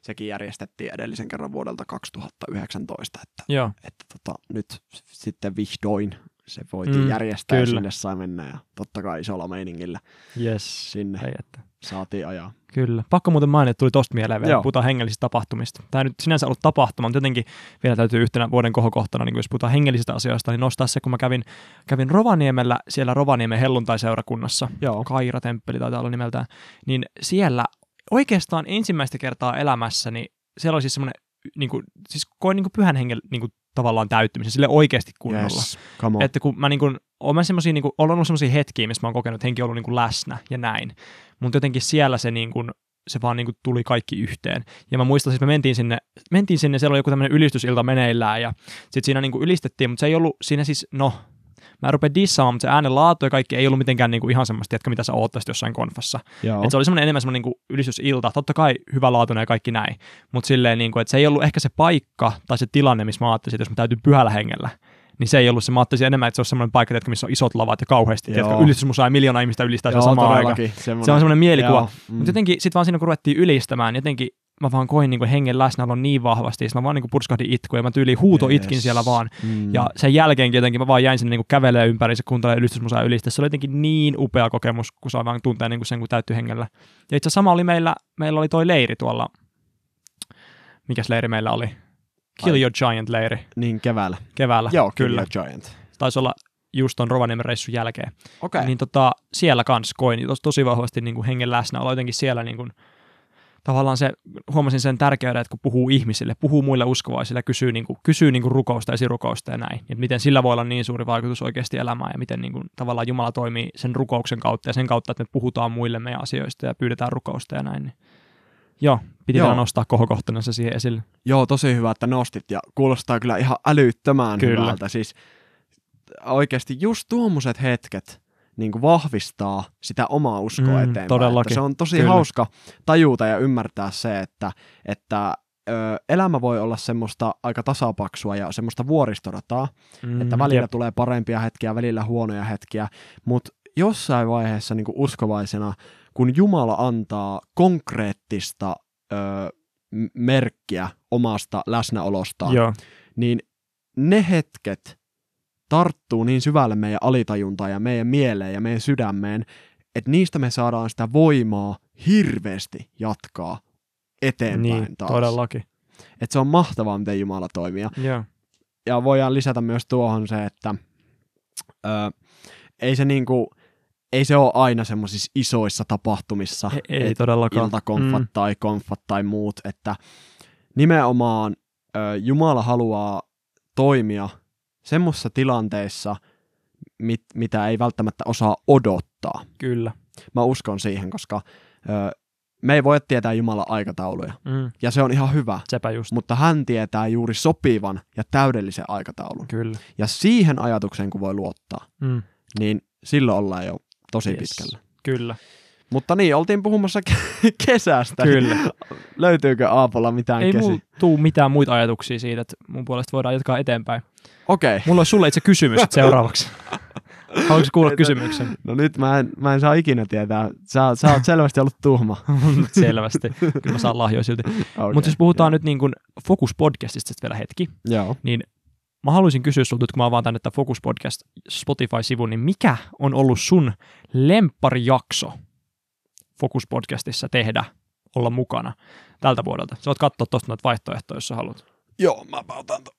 sekin järjestettiin edellisen kerran vuodelta 2019, että, Joo, että tota, nyt sitten vihdoin se voitiin Mm, järjestää kyllä. sinne sai mennä ja totta kai isolla meiningillä yes. sinne Ei, että. saatiin ajaa. Kyllä. Pakko muuten mainita, että tuli tosta mieleen vielä, Joo. puhutaan hengellisistä tapahtumista. Tämä ei nyt sinänsä ollut tapahtuma, mutta jotenkin vielä täytyy yhtenä vuoden kohokohtana, niin jos puhutaan hengellisistä asioista, niin nostaa se, kun mä kävin, kävin Rovaniemellä, siellä Rovaniemen helluntaiseurakunnassa, Joo. Kaira-temppeli taitaa olla nimeltään, niin siellä oikeastaan ensimmäistä kertaa elämässäni, siellä oli siis semmoinen, niin kuin, siis koin niin kuin pyhän hengen niin kuin, tavallaan täyttymisen, sille oikeasti kunnolla. Yes. Että kun mä niin kuin, olen semmosia, niin kuin, on ollut semmoisia hetkiä, missä mä oon kokenut, että henki on ollut niin kuin läsnä ja näin. Mutta jotenkin siellä se, niin kuin, se vaan niin kuin tuli kaikki yhteen. Ja mä muistan, siis me mentiin sinne, mentiin sinne, siellä oli joku tämmöinen ylistysilta meneillään ja sitten siinä niin kuin ylistettiin, mutta se ei ollut siinä siis, no, mä rupean dissaamaan, mutta se äänen laatu ja kaikki ei ollut mitenkään niin kuin ihan semmoista, että mitä sä oottaisit jossain konfassa. Joo. Et se oli semmoinen enemmän semmoinen niin ylistysilta, totta kai hyvä laatuinen ja kaikki näin, mutta silleen, niin kuin, että se ei ollut ehkä se paikka tai se tilanne, missä mä ajattelin, että jos mä täytyy pyhällä hengellä, niin se ei ollut se. Mä ajattelin enemmän, että se olisi semmoinen paikka, tiedätkö, missä on isot lavat ja kauheasti. Tiedätkö, ylistysmusaa ja miljoona ihmistä ylistää sitä samaan aikaan. Semmoinen, Se on semmoinen mielikuva. Joo, mm. Mutta jotenkin sitten vaan siinä, kun ruvettiin ylistämään, jotenkin mä vaan koin niin kuin hengen läsnäolon niin vahvasti, mä vaan niin kuin purskahdin itkuun, ja mä tyyliin huuto Yes. itkin siellä vaan. Mm. Ja sen jälkeenkin jotenkin mä vaan jäin sinne niin kuin kävelee ympäri, se kuuntelee ylistysmusaa ylistä. Se oli jotenkin niin upea kokemus, kun saa vaan tuntea niin kuin sen, kun täyttyy hengellä. Ja itse sama oli meillä, meillä oli toi leiri tuolla, mikäs leiri meillä oli? Kill Ai. Your Giant-leiri Niin keväällä. keväällä. Joo, kyllä. kyllä. Giant. Taisi olla just ton Rovaniemen reissun jälkeen. Okei. Niin tota, siellä kans koin tos, tosi vahvasti niin kuin hengen läsnäolo jotenkin siellä niin kuin, tavallaan se, huomasin sen tärkeyden, että kun puhuu ihmisille, puhuu muille uskovaisille, kysyy, niin kuin, kysyy niin kuin rukousta, esirukousta ja näin. Että miten sillä voi olla niin suuri vaikutus oikeasti elämään ja miten niin kuin, tavallaan Jumala toimii sen rukouksen kautta ja sen kautta, että me puhutaan muille meidän asioista ja pyydetään rukousta ja näin. Niin. Joo, piti Joo. nostaa kohokohtana se siihen esille. Joo, tosi hyvä, että nostit ja kuulostaa kyllä ihan älyttömän Kyllä. hyvältä. Siis oikeasti just tuommoiset hetket niin kuin vahvistaa sitä omaa uskoa Mm, eteenpäin. todellakin. Että se on tosi Kyllä. hauska tajuta ja ymmärtää se, että, että ö, elämä voi olla semmoista aika tasapaksua ja semmoista vuoristorataa, Mm, että välillä jep. tulee parempia hetkiä, välillä huonoja hetkiä, mutta jossain vaiheessa niin kuin uskovaisena, kun Jumala antaa konkreettista ö, merkkiä omasta läsnäolostaan, Joo, niin ne hetket tarttuu niin syvälle meidän alitajuntaan ja meidän mieleen ja meidän sydämeen, että niistä me saadaan sitä voimaa hirveästi jatkaa eteenpäin niin, taas. todellakin. Et se on mahtavaa, miten Jumala toimii. Ja ja voidaan lisätä myös tuohon se, että ö, ei se niinku, ei se ole aina semmoisissa isoissa tapahtumissa, Ei, ei todellakaan. iltakonfat Mm. tai konfat tai muut, että nimenomaan ö, Jumala haluaa toimia semmoisissa tilanteissa, mit, mitä ei välttämättä osaa odottaa. Kyllä. Mä uskon siihen, koska ö, me ei voi tietää Jumalan aikatauluja, Mm. ja se on ihan hyvä, Sepä just. mutta hän tietää juuri sopivan ja täydellisen aikataulun. Kyllä. Ja siihen ajatukseen, kun voi luottaa, Mm. niin silloin ollaan jo tosi Yes. pitkällä. Kyllä. Mutta niin, oltiin puhumassa ke- kesästä. Kyllä. Löytyykö Aapolla mitään Ei kesi? mulla tuu mitään muita ajatuksia siitä, että mun puolesta voidaan jatkaa eteenpäin. Okei. Mulla olisi sulle itse kysymys seuraavaksi. Haluatko kuulla Että- kysymyksen? No nyt mä en, mä en saa ikinä tietää. Sä, sä oot selvästi ollut tuhma. Selvästi. Kyllä mä saan lahjoja silti. Okay. Mutta jos puhutaan nyt niin kuin Focus Podcastista vielä hetki, Joo. niin mä haluaisin kysyä sulta, nyt kun mä avaan tänne tämän Focus Podcast Spotify-sivun, niin mikä on ollut sun lempparijakso Focus Podcastissa tehdä, olla mukana tältä vuodelta? Sä voit katsoa tuosta noita vaihtoehtoja, jos sä haluat. Joo, mä otan to.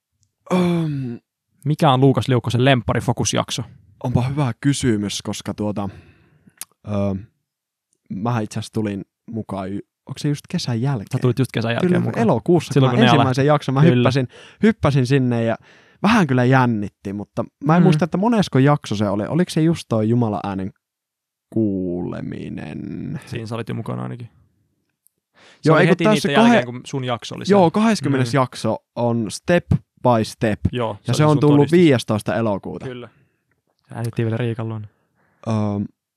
Um, Mikä on Luukas Liukkosen lemppari Focus-jakso? onpa hyvä kysymys, koska tuota, öö, mä itse asiassa tulin mukaan, onko se just kesän jälkeen? Sä tulit just kesän jälkeen Kyllä mukaan. elokuussa, Silloin, kun mä ensimmäisen jakson mä Kyllä. hyppäsin, hyppäsin sinne ja vähän kyllä jännitti, mutta mä en Mm. muista, että monesko jakso se oli. Oliko se just toi Jumala äänen kuuleminen? Siinä sä olit jo mukana ainakin. Se Joo, oli heti tässä niiden kahe- jälkeen, kun sun jakso oli se. Joo, 20. Mm. jakso on Step by Step Joo, ja se, on tullut todistus. 15. elokuuta. Kyllä. Äänittiin vielä Riikan luona. Öö,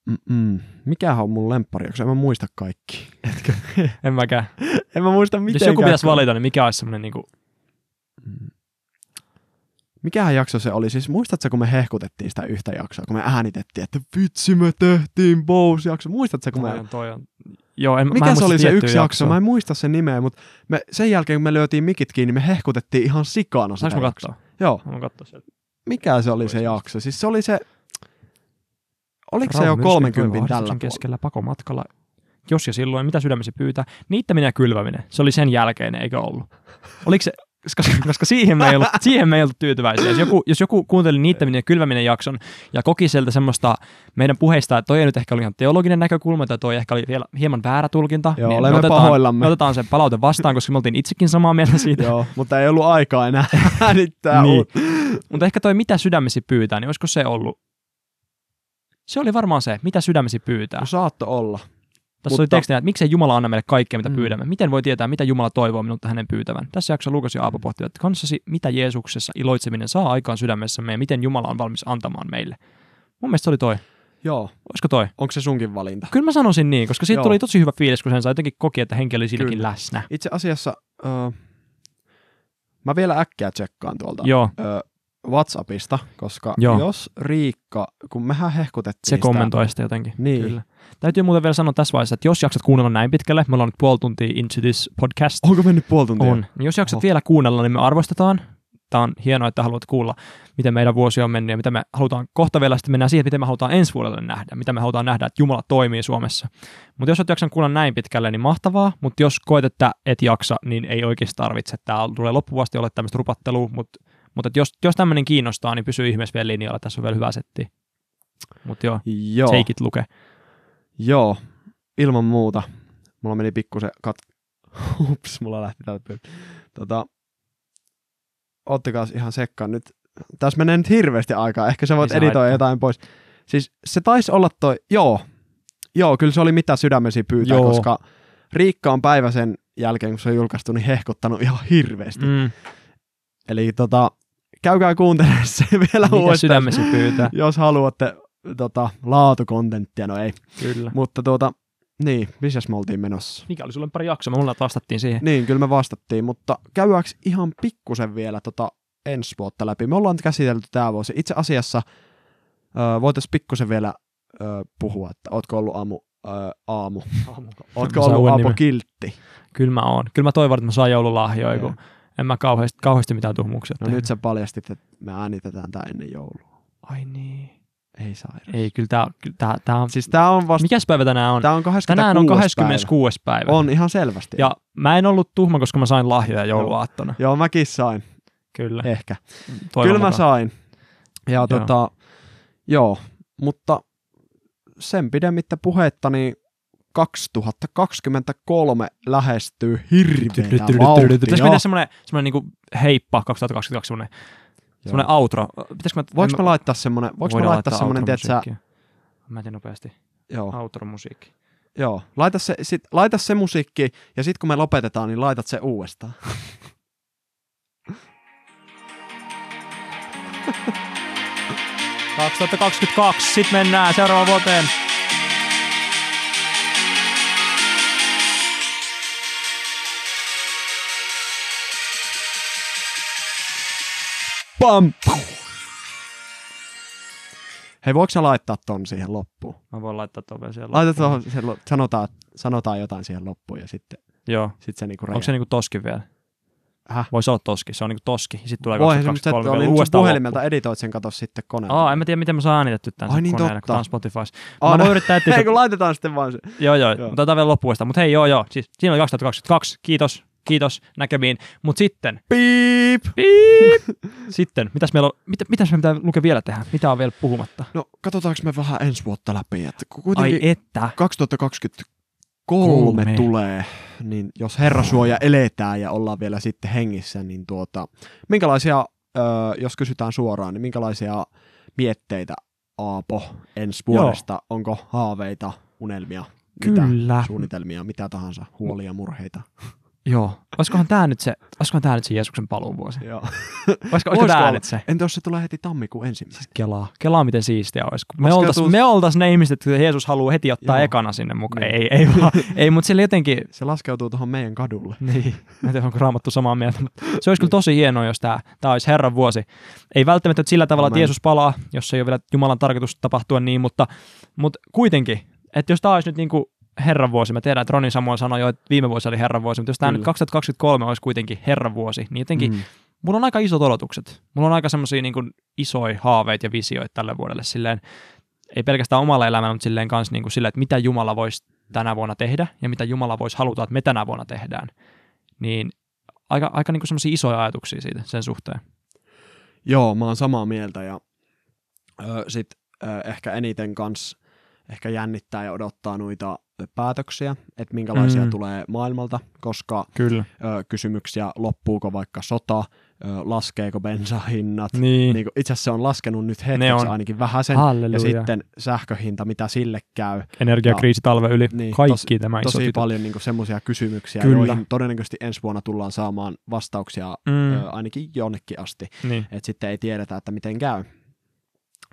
mm-mm. Mikähän on mun lempparijakso? En mä muista kaikki. En mäkään. En mä muista Jos mitenkään. joku pitäisi valita, niin mikä olisi semmoinen niinku... Mm. Mikähän jakso se oli? Siis muistatko, kun me hehkutettiin sitä yhtä jaksoa, kun me äänitettiin, että vitsi me tehtiin Bose-jakso. Muistatko, kun Toi me... on, toi on. Joo, en, mä en Mikä se oli se yksi jakso? jaksoa. Mä en muista sen nimeä, mutta me, sen jälkeen kun me lyötiin mikit kiinni, me hehkutettiin ihan sikana sitä Saanko mä katsoa? Joo. Mä katsoa sieltä. Mikä se oli se jakso? Siis se oli se... Oliko se Rauha jo myrskyyn 30 toivo tällä keskellä pakomatkalla. Jos ja silloin, mitä sydämesi pyytää? Niittäminen ja kylväminen. Se oli sen jälkeen, eikö ollut? Oliko se, koska, koska siihen, me ei ollut, siihen me ei ollut tyytyväisiä. Jos joku, jos joku kuunteli niittäminen ja kylväminen jakson ja koki sieltä semmoista meidän puheista, että toi ei nyt ehkä oli ihan teologinen näkökulma tai toi ehkä oli vielä hieman väärä tulkinta, Joo, niin olemme me otetaan, pahoillamme. me otetaan se palaute vastaan, koska me oltiin itsekin samaa mieltä siitä. Joo, mutta ei ollut aikaa enää äänittää Niin. Mutta ehkä toi mitä sydämesi pyytää, niin olisiko se ollut? Se oli varmaan se, mitä sydämesi pyytää. No saatto olla. Tässä oli Mutta- tekstinä, että miksei Jumala anna meille kaikkea, mitä Mm. mm. pyydämme. Miten voi tietää, mitä Jumala toivoo minulta hänen pyytävän? Tässä jaksossa Lukas ja Aapo pohtivat, että kanssasi, mitä Jeesuksessa iloitseminen saa aikaan sydämessämme ja miten Jumala on valmis antamaan meille. Mun mielestä se oli toi. Joo. Olisiko toi? Onko se sunkin valinta? Kyllä mä sanoisin niin, koska siitä Joo. tuli tosi hyvä fiilis, kun sen sai jotenkin koki, että henki oli siinäkin Kyllä. läsnä. Itse asiassa öö, mä vielä äkkiä tsekkaan tuolta Joo, öö, WhatsAppista, koska Joo. jos Riikka, kun mehän hehkutettiin se sitä- kommentoi sitä jotenkin. Niin. Kyllä. Täytyy muuten vielä sanoa tässä vaiheessa, että jos jaksat kuunnella näin pitkälle, me ollaan nyt puoli tuntia into this podcast, Onko mennyt puoli tuntia? On. Niin Jos jaksat Oho. vielä kuunnella, niin me arvostetaan. Tämä on hienoa, että haluat kuulla, miten meidän vuosi on mennyt ja mitä me halutaan kohta vielä sitten mennään siihen, miten me halutaan ensi vuodelle nähdä, mitä me halutaan nähdä, että Jumala toimii Suomessa. Mutta jos olet jaksanut kuulla näin pitkälle, niin mahtavaa, mutta jos koet, että et jaksa, niin ei oikeasti tarvitse. Tämä tulee loppuvuosti olla tämmöistä rupattelua, mutta, mutta jos, jos tämmöinen kiinnostaa, niin pysy ihmeessä vielä linjalla, tässä on vielä hyvä setti. Mutta joo, Joo. take it, luke. Joo, ilman muuta. Mulla meni pikkusen kat... Ups, mulla lähti pyörä. Tota, ottakaa ihan sekkaan nyt. Tässä menee nyt hirveästi aikaa. Ehkä sä voit editoida haittaa. jotain pois. Siis se taisi olla toi... Joo. Joo, kyllä se oli mitä sydämesi pyytää, Joo. koska Riikka on päivä sen jälkeen, kun se on julkaistu, niin hehkuttanut ihan hirveästi. Mm, Eli tota, käykää kuuntelemaan se vielä mitä uudestaan, sydämesi pyytää? jos haluatte tota, laatukontenttia. No ei. Kyllä. Mutta tuota, niin, missäs me oltiin menossa? Mikä oli sulle pari jaksoa? Me mulla vastattiin siihen. Niin, kyllä me vastattiin, mutta käydäänkö ihan pikkusen vielä tota ensi vuotta läpi? Me ollaan käsitelty tämä vuosi. Itse asiassa ö, voitaisiin pikkusen vielä ö, puhua, että ootko ollut aamu, ö, aamu. Ootko Mä saan ollut nimen. kiltti? Kyllä mä oon. Kyllä mä toivon, että mä saan joululahjoja, kun en mä kauheasti, kauheasti mitään tuhmuksia No nyt sä paljastit, että me äänitetään tää ennen joulua. Ai niin. Ei sairaus. Ei, kyllä kyllä tää, tää on... Siis tää on vasta, Mikäs päivä tänään on? tää on 26. Tänään on päivä. 26. päivä. On ihan selvästi. Ja mä en ollut tuhma, koska mä sain lahjoja jouluaattona. Joo, mäkin sain. Kyllä. Ehkä. Toivon Kyllä mä mukaan. sain. Ja Joo. tota, joo, mutta sen pidemmittä puhetta, niin 2023 lähestyy hirveätä Pitäisi vauhtia. mennä semmonen, semmonen niinku heippa 2022, semmonen, semmonen outro. Pitäisikö mä... Voinko mä laittaa semmonen, voinko mä laittaa semmonen, tiedätkö. Mä teen nopeasti. joo, Outro-musiikki. joo, laita se, sit, laita se musiikki, ja sit kun me lopetetaan, niin laitat se uudestaan. – 2022, sit mennään seuraavaan vuoteen. Pam! Hei, voiko sä laittaa ton siihen loppuun? Mä voin laittaa tuon vielä Laita loppuun. tuohon, siihen lo- sanotaan, sanotaan jotain siihen loppuun, ja sitten Joo. sit se niinku Onko se niinku toski vielä? Häh? Voisi olla toski, se on niinku toski. Sitten tulee Voihan se, mutta sä 2023 oli vielä nyt sun uudestaan puhelimelta loppu. editoit sen, kato sitten koneella. Aa, en mä tiedä, miten mä saan äänitetty tämän Ai niin, koneella, kun totta. tää on Spotifys. Aa, mä no- voin yrittää etsiä. Ei kun laitetaan sitten vaan se. Joo, joo, Joo. mutta otetaan vielä loppuista. Mutta hei, joo, joo. Siis, siinä oli 2022. Kiitos, kiitos, näkemiin. Mutta sitten, Piip! piip, sitten, mitäs meillä on, mit, mitäs me pitää lukea vielä tehdä? Mitä on vielä puhumatta? No, katsotaanko me vähän ensi vuotta läpi, että Ai että. 2023 Kolme. tulee, niin jos Herra suoja eletään ja ollaan vielä sitten hengissä, niin tuota, minkälaisia, ö, jos kysytään suoraan, niin minkälaisia mietteitä Aapo ensi Joo. vuodesta? Onko haaveita, unelmia, mitä Kyllä. suunnitelmia, mitä tahansa, huolia, murheita? Joo. Olisikohan tää nyt se, olisikohan tää nyt se Jeesuksen paluuvuosi? Joo. Olisiko, olisiko olla? nyt se? Entä jos se tulee heti tammikuun ensimmäinen? Kelaa. Kelaa, miten siistiä olisi. kun Me Laskeutuu- oltais, me oltais ne ihmiset, että Jeesus haluaa heti ottaa Joo. ekana sinne mukaan. Niin. Ei, ei, vaan, ei mutta sillä jotenkin, Se laskeutuu tuohon meidän kadulle. Niin, mä en tiedä, onko raamattu samaa mieltä, mutta se olisi kyllä tosi hienoa, jos tämä, tämä olisi Herran vuosi. Ei välttämättä sillä tavalla, että. Jeesus palaa, jos ei ole vielä Jumalan tarkoitus tapahtua niin, mutta, mutta kuitenkin, että jos tämä olisi nyt niin kuin herran vuosi. Mä tiedän, että Ronin Samuel sanoi jo, että viime vuosi oli herran vuosi, mutta jos tämä nyt Kyllä. 2023 olisi kuitenkin herran vuosi, niin jotenkin Mm. mulla on aika isot odotukset. Mulla on aika semmoisia niin isoja haaveita ja visioita tälle vuodelle silleen, ei pelkästään omalla elämällä, mutta silleen kanssa niin kuin silleen, että mitä Jumala voisi tänä vuonna tehdä ja mitä Jumala voisi haluta, että me tänä vuonna tehdään. Niin aika, aika niin semmoisia isoja ajatuksia siitä sen suhteen. Joo, mä oon samaa mieltä ja ö, sit ö, ehkä eniten kans ehkä jännittää ja odottaa noita päätöksiä, että minkälaisia Mm. tulee maailmalta, koska Kyllä. ö, kysymyksiä, loppuuko vaikka sota, ö, laskeeko bensahinnat. Niin. Niin itse asiassa se on laskenut nyt hetkeksi ainakin vähän sen, Halleluja. ja sitten sähköhinta, mitä sille käy. Energiakriisi talven yli. Niin, Kaikki tosi- tämä iso Tosi tytö. paljon niin semmoisia kysymyksiä, Kyllä. joihin todennäköisesti ensi vuonna tullaan saamaan vastauksia Mm, ö, ainakin jonnekin asti. niin. että sitten ei tiedetä, että miten käy.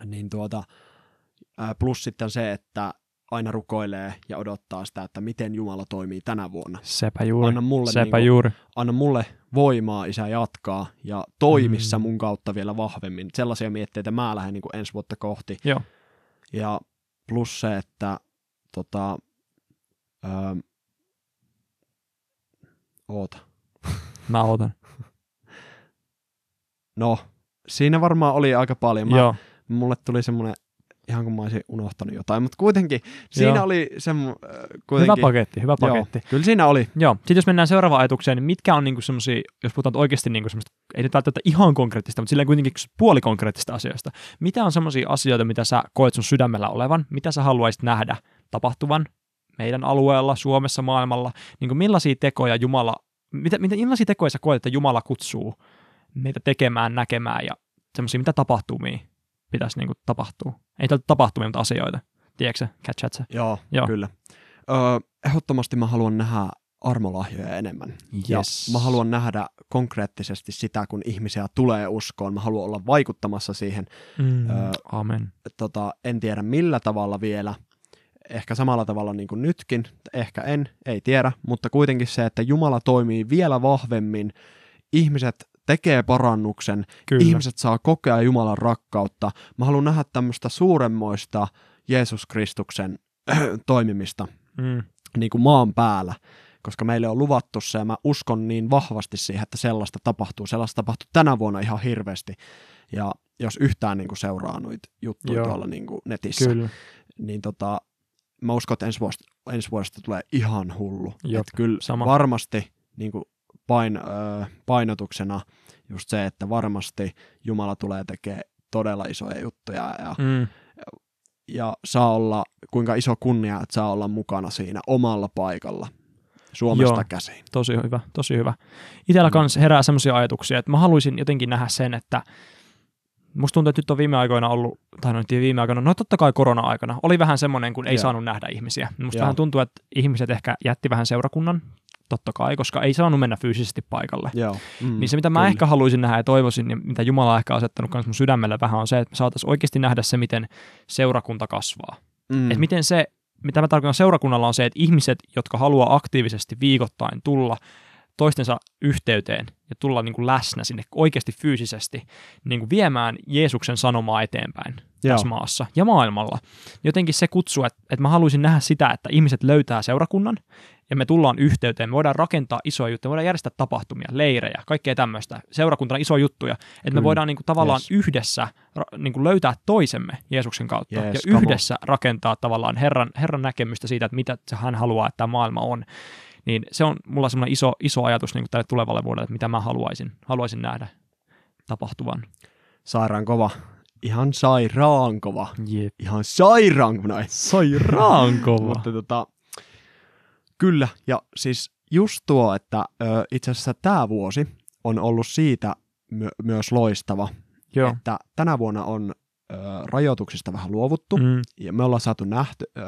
Niin tuota, plus sitten se, että aina rukoilee ja odottaa sitä, että miten Jumala toimii tänä vuonna. Sepä juuri. Anna mulle, Sepä niinku, juuri. anna mulle voimaa, isä, jatkaa ja toimissa Mm. mun kautta vielä vahvemmin. Sellaisia mietteitä mä lähden niin ensi vuotta kohti. Joo. Ja plus se, että tota, ää, oota. Mä otan. No, siinä varmaan oli aika paljon. Mä, Joo. mulle tuli semmoinen, ihan kun mä olisin unohtanut jotain, mutta kuitenkin siinä Joo. oli semmo, äh, Hyvä kuitenkin, paketti, hyvä joo, paketti. kyllä siinä oli. Joo, sitten jos mennään seuraavaan ajatukseen, niin mitkä on niinku semmoisia, jos puhutaan oikeasti niinku semmoista, ei nyt välttämättä ihan konkreettista, mutta silleen kuitenkin puolikonkreettista asioista. Mitä on semmoisia asioita, mitä sä koet sun sydämellä olevan, mitä sä haluaisit nähdä tapahtuvan meidän alueella, Suomessa, maailmalla, niin kuin millaisia tekoja Jumala, mitä, mitä, millaisia tekoja sä koet, että Jumala kutsuu meitä tekemään, näkemään ja semmoisia, mitä tapahtumia pitäisi niinku tapahtua. Ei tältä tapahtumia, mutta asioita. Tiedätkö catchat sä? Joo, Joo. kyllä. Öö, ehdottomasti mä haluan nähdä armolahjoja enemmän. Ja Yes. mä haluan nähdä konkreettisesti sitä, kun ihmisiä tulee uskoon. Mä haluan olla vaikuttamassa siihen. Mm, Öö, amen. Tota, en tiedä millä tavalla vielä. Ehkä samalla tavalla niin kuin nytkin. Ehkä en, ei tiedä. Mutta kuitenkin se, että Jumala toimii vielä vahvemmin. Ihmiset tekee parannuksen. Kyllä. Ihmiset saa kokea Jumalan rakkautta. Mä haluan nähdä tämmöistä suuremmoista Jeesus Kristuksen toimimista Mm. niin kuin maan päällä, koska meille on luvattu se ja mä uskon niin vahvasti siihen, että sellaista tapahtuu. Sellaista tapahtuu tänä vuonna ihan hirveästi. Ja jos yhtään niin kuin seuraa noita juttuja Joo. tuolla niin kuin netissä, Kyllä. niin tota, mä uskon, että ensi vuodesta, ensi vuodesta tulee ihan hullu. Jop, Et kyllä sama. varmasti niin kuin pain, ö, painotuksena just se, että varmasti Jumala tulee tekemään todella isoja juttuja ja, Mm. ja saa olla, kuinka iso kunnia, että saa olla mukana siinä omalla paikalla Suomesta Joo. käsin. Tosi hyvä, tosi hyvä. Itellä Mm. kans herää semmoisia ajatuksia, että mä haluaisin jotenkin nähdä sen, että musta tuntuu, että nyt on viime aikoina ollut, tai no nyt viime aikoina, no totta kai korona-aikana, oli vähän semmoinen, kun ei Joo. saanut nähdä ihmisiä. Musta Joo. vähän tuntuu, että ihmiset ehkä jätti vähän seurakunnan, totta kai, koska ei saanut mennä fyysisesti paikalle. Joo. Mm, Niin se, mitä mä kyllä. ehkä haluaisin nähdä ja toivoisin, ja mitä Jumala on ehkä asettanut myös mun sydämelle vähän, on se, että me saataisiin oikeasti nähdä se, miten seurakunta kasvaa. Mm. Et miten se, mitä mä tarkoitan seurakunnalla on se, että ihmiset, jotka haluaa aktiivisesti viikoittain tulla toistensa yhteyteen ja tulla niin kuin läsnä sinne oikeasti fyysisesti niin kuin viemään Jeesuksen sanomaa eteenpäin Joo. tässä maassa ja maailmalla. Jotenkin se kutsu, että, että mä haluaisin nähdä sitä, että ihmiset löytää seurakunnan ja me tullaan yhteyteen. Me voidaan rakentaa isoja juttuja, me voidaan järjestää tapahtumia, leirejä, kaikkea tämmöistä. Seurakuntana isoja juttuja, että me Kyllä. voidaan niin kuin, tavallaan Yes. yhdessä niin kuin löytää toisemme Jeesuksen kautta Yes, ja come on. yhdessä rakentaa tavallaan Herran, Herran näkemystä siitä, että mitä se hän haluaa, että tämä maailma on. Niin se on mulla semmoinen iso, iso ajatus niin tälle tulevalle vuodelle, että mitä mä haluaisin, haluaisin nähdä tapahtuvan. Sairaan kova. Ihan sairaan kova. Jep. Ihan sairaan kova. Sairaan kova. Mutta tota, kyllä, ja siis just tuo, että ö, itse asiassa tämä vuosi on ollut siitä my- myös loistava, Joo. että tänä vuonna on ö, rajoituksista vähän luovuttu, Mm, ja me ollaan saatu, nähty, ö,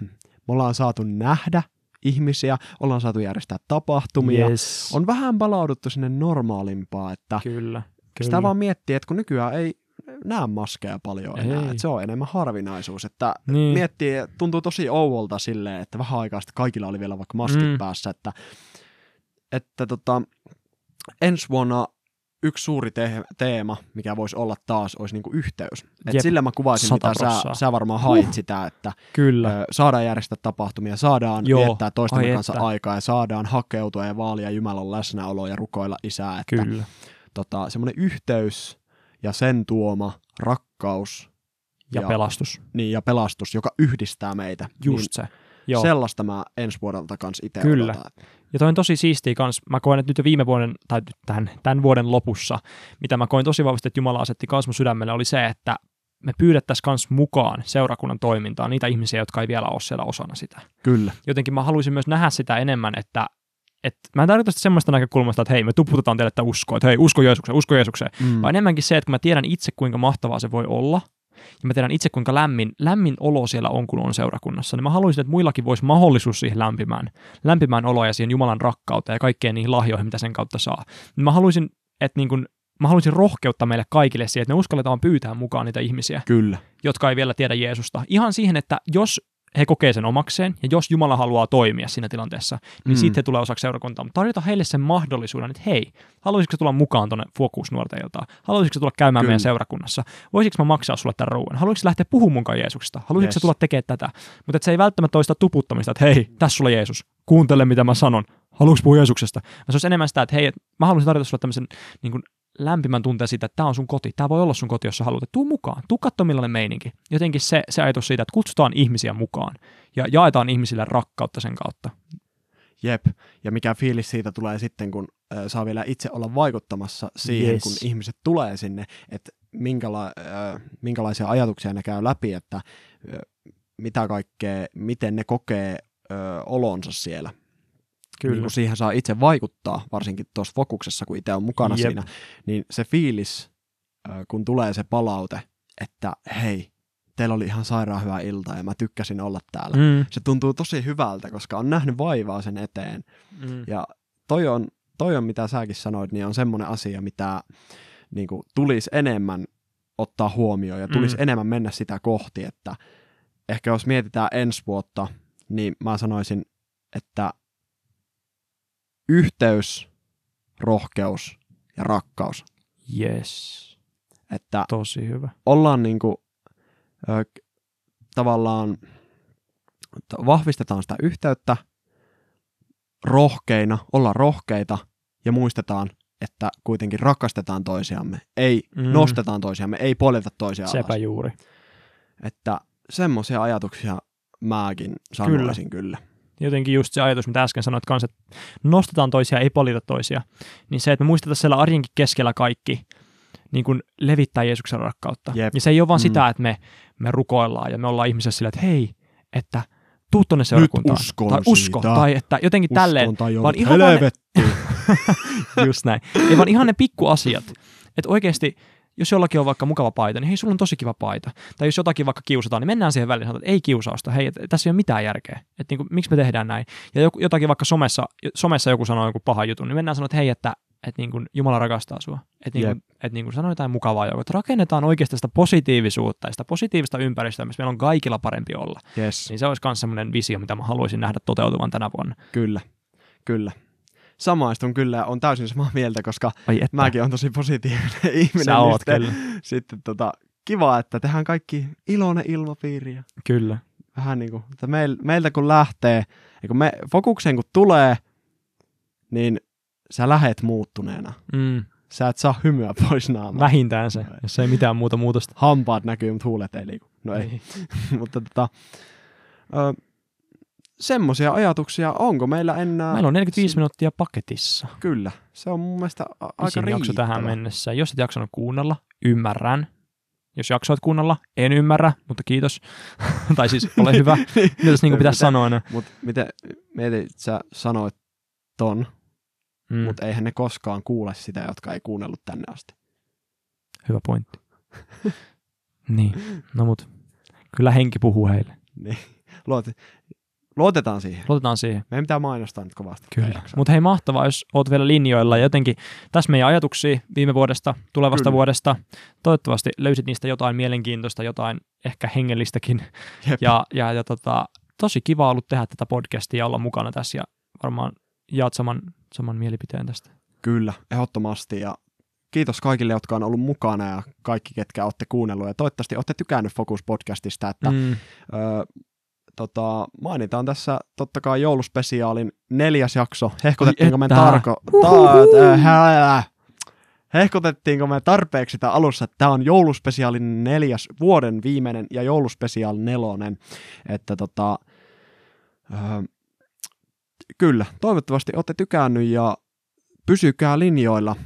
me ollaan saatu nähdä ihmisiä, ollaan saatu järjestää tapahtumia, yes. on vähän palauduttu sinne normaalimpaa, että Kyllä. Kyllä. sitä vaan miettii, että kun nykyään ei näe maskeja paljon enää, Ei. että se on enemmän harvinaisuus, että niin. miettii, tuntuu tosi ouvolta silleen, että vähän aikaa sitten kaikilla oli vielä vaikka maskit mm. päässä, että, että tota, ensi vuonna yksi suuri te- teema, mikä voisi olla taas, olisi niinku yhteys. Et Jep, sillä mä kuvaisin, mitä sä, sä varmaan hait Huh. sitä, että Kyllä. ö, saadaan järjestää tapahtumia, saadaan Joo, viettää toistemme kanssa että. aikaa ja saadaan hakeutua ja vaalia Jumalan läsnäoloa ja rukoilla isää. Että Kyllä. tota, semmoinen yhteys ja sen tuoma rakkaus Ja, Ja- pelastus. niin, ja pelastus, joka yhdistää meitä. Just se. niin Joo. Sellaista mä ensi vuodelta kanssa itse Kyllä. odotan. Ja toi on tosi siistiä kans. Mä koen, että nyt jo viime vuoden, tai tämän, tämän vuoden lopussa, mitä mä koin tosi vahvasti, että Jumala asetti kans mun sydämelle, oli se, että me pyydettäisiin kans mukaan seurakunnan toimintaan niitä ihmisiä, jotka ei vielä ole siellä osana sitä. Kyllä. Jotenkin mä haluaisin myös nähdä sitä enemmän, että et, mä en tarkoita sitä semmoista näkökulmasta, että hei, me tuputetaan teille että uskoa, että hei, usko Jeesukseen, usko Jeesukseen, Mm. vaan enemmänkin se, että kun mä tiedän itse, kuinka mahtavaa se voi olla, ja mä tiedän itse, kuinka lämmin, lämmin olo siellä on, kun on seurakunnassa, niin mä haluaisin, että muillakin voisi mahdollisuus siihen lämpimään, lämpimään oloa ja siihen Jumalan rakkauteen ja kaikkeen niihin lahjoihin, mitä sen kautta saa. Niin mä haluaisin, että niin kun, mä haluaisin rohkeutta meille kaikille siihen, että me uskalletaan pyytää mukaan niitä ihmisiä, Kyllä. jotka ei vielä tiedä Jeesusta. Ihan siihen, että jos he kokee sen omakseen, ja jos Jumala haluaa toimia siinä tilanteessa, niin Mm. sitten he tulee osaksi seurakuntaa. Mutta tarjota heille sen mahdollisuuden, että hei, haluaisitko tulla mukaan tuonne Focus nuorten iltaan? Haluaisitko tulla käymään Kyllä. meidän seurakunnassa? Voisitko mä maksaa sulle tämän ruoan? Haluaisitko lähteä puhumaan munkaan Jeesuksesta? Haluaisitko Yes. tulla tekemään tätä? Mutta se ei välttämättä ole sitä tuputtamista, että hei, tässä sulla Jeesus, kuuntele mitä mä sanon. Haluatko puhua Jeesuksesta? Vaan se olisi enemmän sitä, että hei, et mä haluaisin tarjota sulle tämmöisen niin kuin lämpimän tunteen siitä, että tämä on sun koti. Tämä voi olla sun koti, jos sä haluat. Tuu mukaan. Tuu katsomaan millainen meininki. Jotenkin se, se ajatus siitä, että kutsutaan ihmisiä mukaan ja jaetaan ihmisille rakkautta sen kautta. Jep. Ja mikä fiilis siitä tulee sitten, kun ö, saa vielä itse olla vaikuttamassa siihen, Yes. kun ihmiset tulee sinne, että minkäla- ö, minkälaisia ajatuksia ne käy läpi, että ö, mitä kaikkea, miten ne kokee ö, olonsa siellä. Niin kun siihen saa itse vaikuttaa, varsinkin tuossa fokuksessa, kun itse on mukana Jep. siinä, niin se fiilis, kun tulee se palaute, että hei, teillä oli ihan sairaan hyvä ilta ja mä tykkäsin olla täällä. Mm. Se tuntuu tosi hyvältä, koska on nähnyt vaivaa sen eteen. Mm. Ja toi on, toi on mitä säkin sanoit, niin on semmoinen asia, mitä niin kuin, tulisi enemmän ottaa huomioon ja tulisi mm. enemmän mennä sitä kohti, että ehkä jos mietitään ensi vuotta, niin mä sanoisin, että yhteys, rohkeus ja rakkaus. Yes. Että Tosi hyvä. ollaan niin kuin, ö, tavallaan, vahvistetaan sitä yhteyttä rohkeina, ollaan rohkeita ja muistetaan, että kuitenkin rakastetaan toisiamme, ei mm. nostetaan toisiamme, ei poljeta toisiaan Sepä alas. juuri. Että semmoisia ajatuksia mäkin sanoisin kyllä. kyllä. Jotenkin just se ajatus, mitä äsken sanoit kanssa, että nostetaan toisia, ei polita toisia. Niin se, että me muistetaan siellä arjenkin keskellä kaikki, niin kuin levittää Jeesuksen rakkautta. Jep. Ja se ei ole vaan Mm. sitä, että me, me rukoillaan ja me ollaan ihmisiä sillä, että hei, että tuu tonne seurakuntaan. uskon tai usko, siitä. tai että jotenkin tälleen. Uskon tai vaan ihan vaan ne-. Just näin. Ei vaan ihan ne pikkuasiat. Että oikeasti, jos jollakin on vaikka mukava paita, niin hei, sulla on tosi kiva paita. Tai jos jotakin vaikka kiusataan, niin mennään siihen väliin ja sanotaan, että ei kiusausta, hei, et, tässä ei ole mitään järkeä. Että niinku, miksi me tehdään näin? Ja joku, jotakin vaikka somessa, somessa joku sanoo joku paha jutun, niin mennään sanoa, että hei, että että niin kuin Jumala rakastaa sua. Että niin kuin, että niin kuin sanoo jotain mukavaa joku. Että rakennetaan oikeasti sitä positiivisuutta ja sitä positiivista ympäristöä, missä meillä on kaikilla parempi olla. Yes, Niin se olisi myös semmoinen visio, mitä mä haluaisin nähdä toteutuvan tänä vuonna. kyllä, kyllä. Samaistun kyllä on täysin samaa mieltä, koska mäkin on tosi positiivinen ihminen. Sä niin oot sitten, kyllä. sitten tota, kiva, että tehdään kaikki iloinen ilmapiiri. Kyllä. Vähän niin kuin, että meil, meiltä kun lähtee, ja kun me fokukseen kun tulee, niin sä lähet muuttuneena. Mm. Sä et saa hymyä pois naamaa. Vähintään se, jos ei mitään muuta muutosta. Hampaat näkyy, mutta huulet ei liiku. No ei. mutta tota, ö, semmoisia ajatuksia, onko meillä enää? Meillä on 45 minuuttia paketissa. Kyllä, se on mun mielestä a- aika jakso tähän mennessä. Jos et jaksanut kuunnella, ymmärrän. Jos jaksoit kuunnella, en ymmärrä, mutta kiitos. tai siis ole hyvä. Mitä tässä niin pitäisi sanoa? No? Mutta miten, mietit, sä sanoit ton, mm. mutta eihän ne koskaan kuule sitä, jotka ei kuunnellut tänne asti. hyvä pointti. niin, no mut kyllä henki puhuu heille. Niin. Luot, luotetaan siihen. Luotetaan siihen. Meidän pitää mainostaa nyt kovasti. Kyllä. Mutta hei mahtavaa, jos oot vielä linjoilla ja jotenkin tässä meidän ajatuksia viime vuodesta, tulevasta Kyllä. vuodesta. Toivottavasti löysit niistä jotain mielenkiintoista, jotain ehkä hengellistäkin. Jep. Ja, ja, ja tota, tosi kiva ollut tehdä tätä podcastia ja olla mukana tässä ja varmaan jaat saman, saman mielipiteen tästä. Kyllä, ehdottomasti. Ja kiitos kaikille, jotka on ollut mukana ja kaikki, ketkä olette kuunnellut. Ja toivottavasti olette tykännyt Focus-podcastista, että mm. ö, tota, mainitaan tässä totta kai jouluspesiaalin neljäs jakso. Hehkutettiinko me tarko... Ta- Hehkutettiinko me tarpeeksi sitä alussa, että tämä on jouluspesiaalin neljäs vuoden viimeinen ja jouluspesiaali nelonen. Että tota, ö, kyllä, toivottavasti olette tykännyt ja pysykää linjoilla,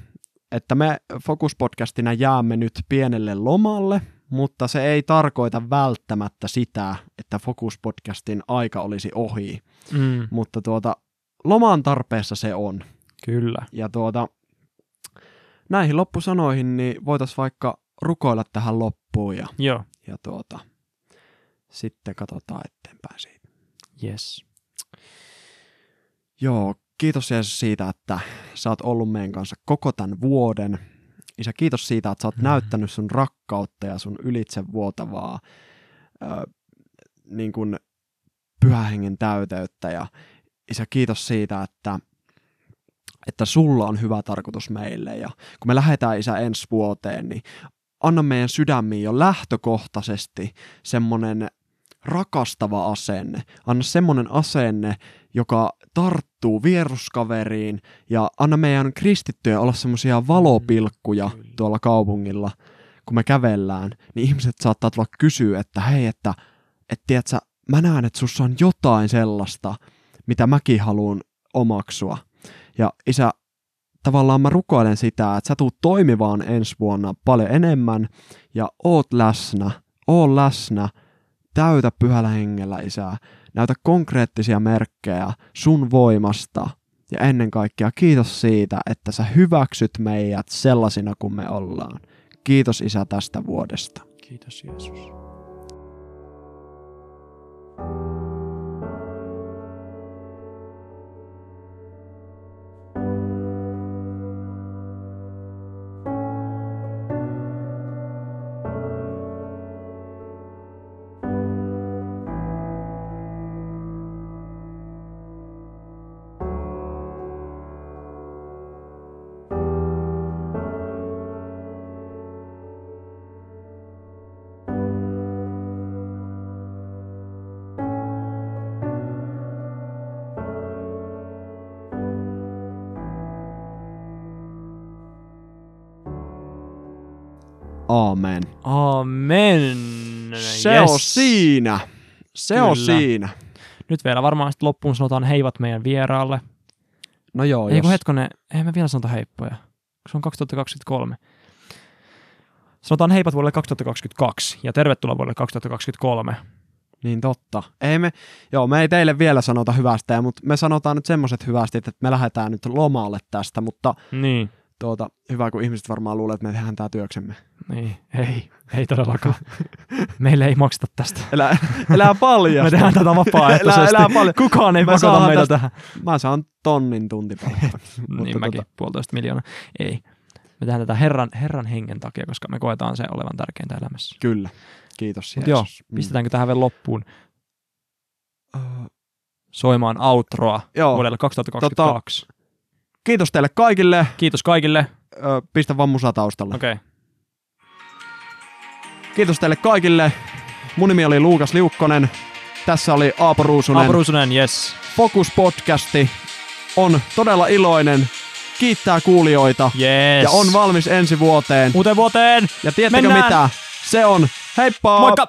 että me Focus-podcastina jäämme nyt pienelle lomalle, mutta se ei tarkoita välttämättä sitä, että Focus-podcastin aika olisi ohi. Mm. Mutta tuota, loman tarpeessa se on. Kyllä. Ja tuota, näihin loppusanoihin niin voitaisiin vaikka rukoilla tähän loppuun ja, Joo. ja tuota, sitten katsotaan eteenpäin siitä. Yes. Joo, kiitos Jeesus siitä, että sä oot ollut meidän kanssa koko tämän vuoden. Isä, kiitos siitä, että sä oot mm. näyttänyt sun rakkautta ja sun ylitsevuotavaa ö, niin kuin pyhähengen täyteyttä. Ja Isä, kiitos siitä, että, että sulla on hyvä tarkoitus meille. Ja kun me lähdetään Isä ensi vuoteen, niin anna meidän sydämiin jo lähtökohtaisesti semmoinen rakastava asenne. Anna semmoinen asenne, joka tarttuu vieruskaveriin ja anna meidän kristittyjä olla semmoisia valopilkkuja tuolla kaupungilla, kun me kävellään, niin ihmiset saattaa tulla kysyä, että hei, että et, tiedätkö, mä näen, että sussa on jotain sellaista, mitä mäkin haluan omaksua. Ja isä, tavallaan mä rukoilen sitä, että sä tuut toimivaan ensi vuonna paljon enemmän ja oot läsnä, oot läsnä, täytä pyhällä hengellä, Isää. Näytä konkreettisia merkkejä sun voimasta. Ja ennen kaikkea kiitos siitä, että sä hyväksyt meidät sellaisina kuin me ollaan. Kiitos Isä tästä vuodesta. Kiitos Jeesus. Aamen. Amen. Se yes. on siinä. Se Kyllä. on siinä. Nyt vielä varmaan sitten loppuun sanotaan heivat meidän vieraalle. No joo, Ei jos... kun hetkone, eihän me vielä sanota heippoja. Se on 2023. Sanotaan heipat vuodelle 2022 ja tervetuloa vuodelle 2023. Niin totta. Ei me, joo, me ei teille vielä sanota hyvästä, mutta me sanotaan nyt semmoiset hyvästi, että me lähdetään nyt lomalle tästä, mutta niin. Tuota, hyvä, kun ihmiset varmaan luulee, että me tehdään tämä työksemme. Niin, ei, ei todellakaan. Meille ei makseta tästä. Elää, elää paljon. me tehdään tätä vapaaehtoisesti. Elää, elää paljon. Kukaan ei pakota meitä tästä, tähän. Mä saan tonnin tuntipalkkaa. niin mäkin, tuota... puolitoista miljoonaa. Ei. Me tehdään tätä Herran, Herran hengen takia, koska me koetaan se olevan tärkeintä elämässä. Kyllä. Kiitos Mut joo, mm. pistetäänkö tähän vielä loppuun? Uh, Soimaan outroa joo. vuodelle 2022. Tota, kiitos teille kaikille. Kiitos kaikille. Ö, pistä vaan musa taustalla. Okei. Okay. Kiitos teille kaikille. Mun nimi oli Luukas Liukkonen. Tässä oli Aapo Ruusunen. Aapo Ruusunen, yes. Focus Podcasti on todella iloinen, kiittää kuulijoita yes. ja on valmis ensi vuoteen. Uuteen vuoteen! Ja tiedättekö Mennään. mitä? Se on Heippa! Moikka!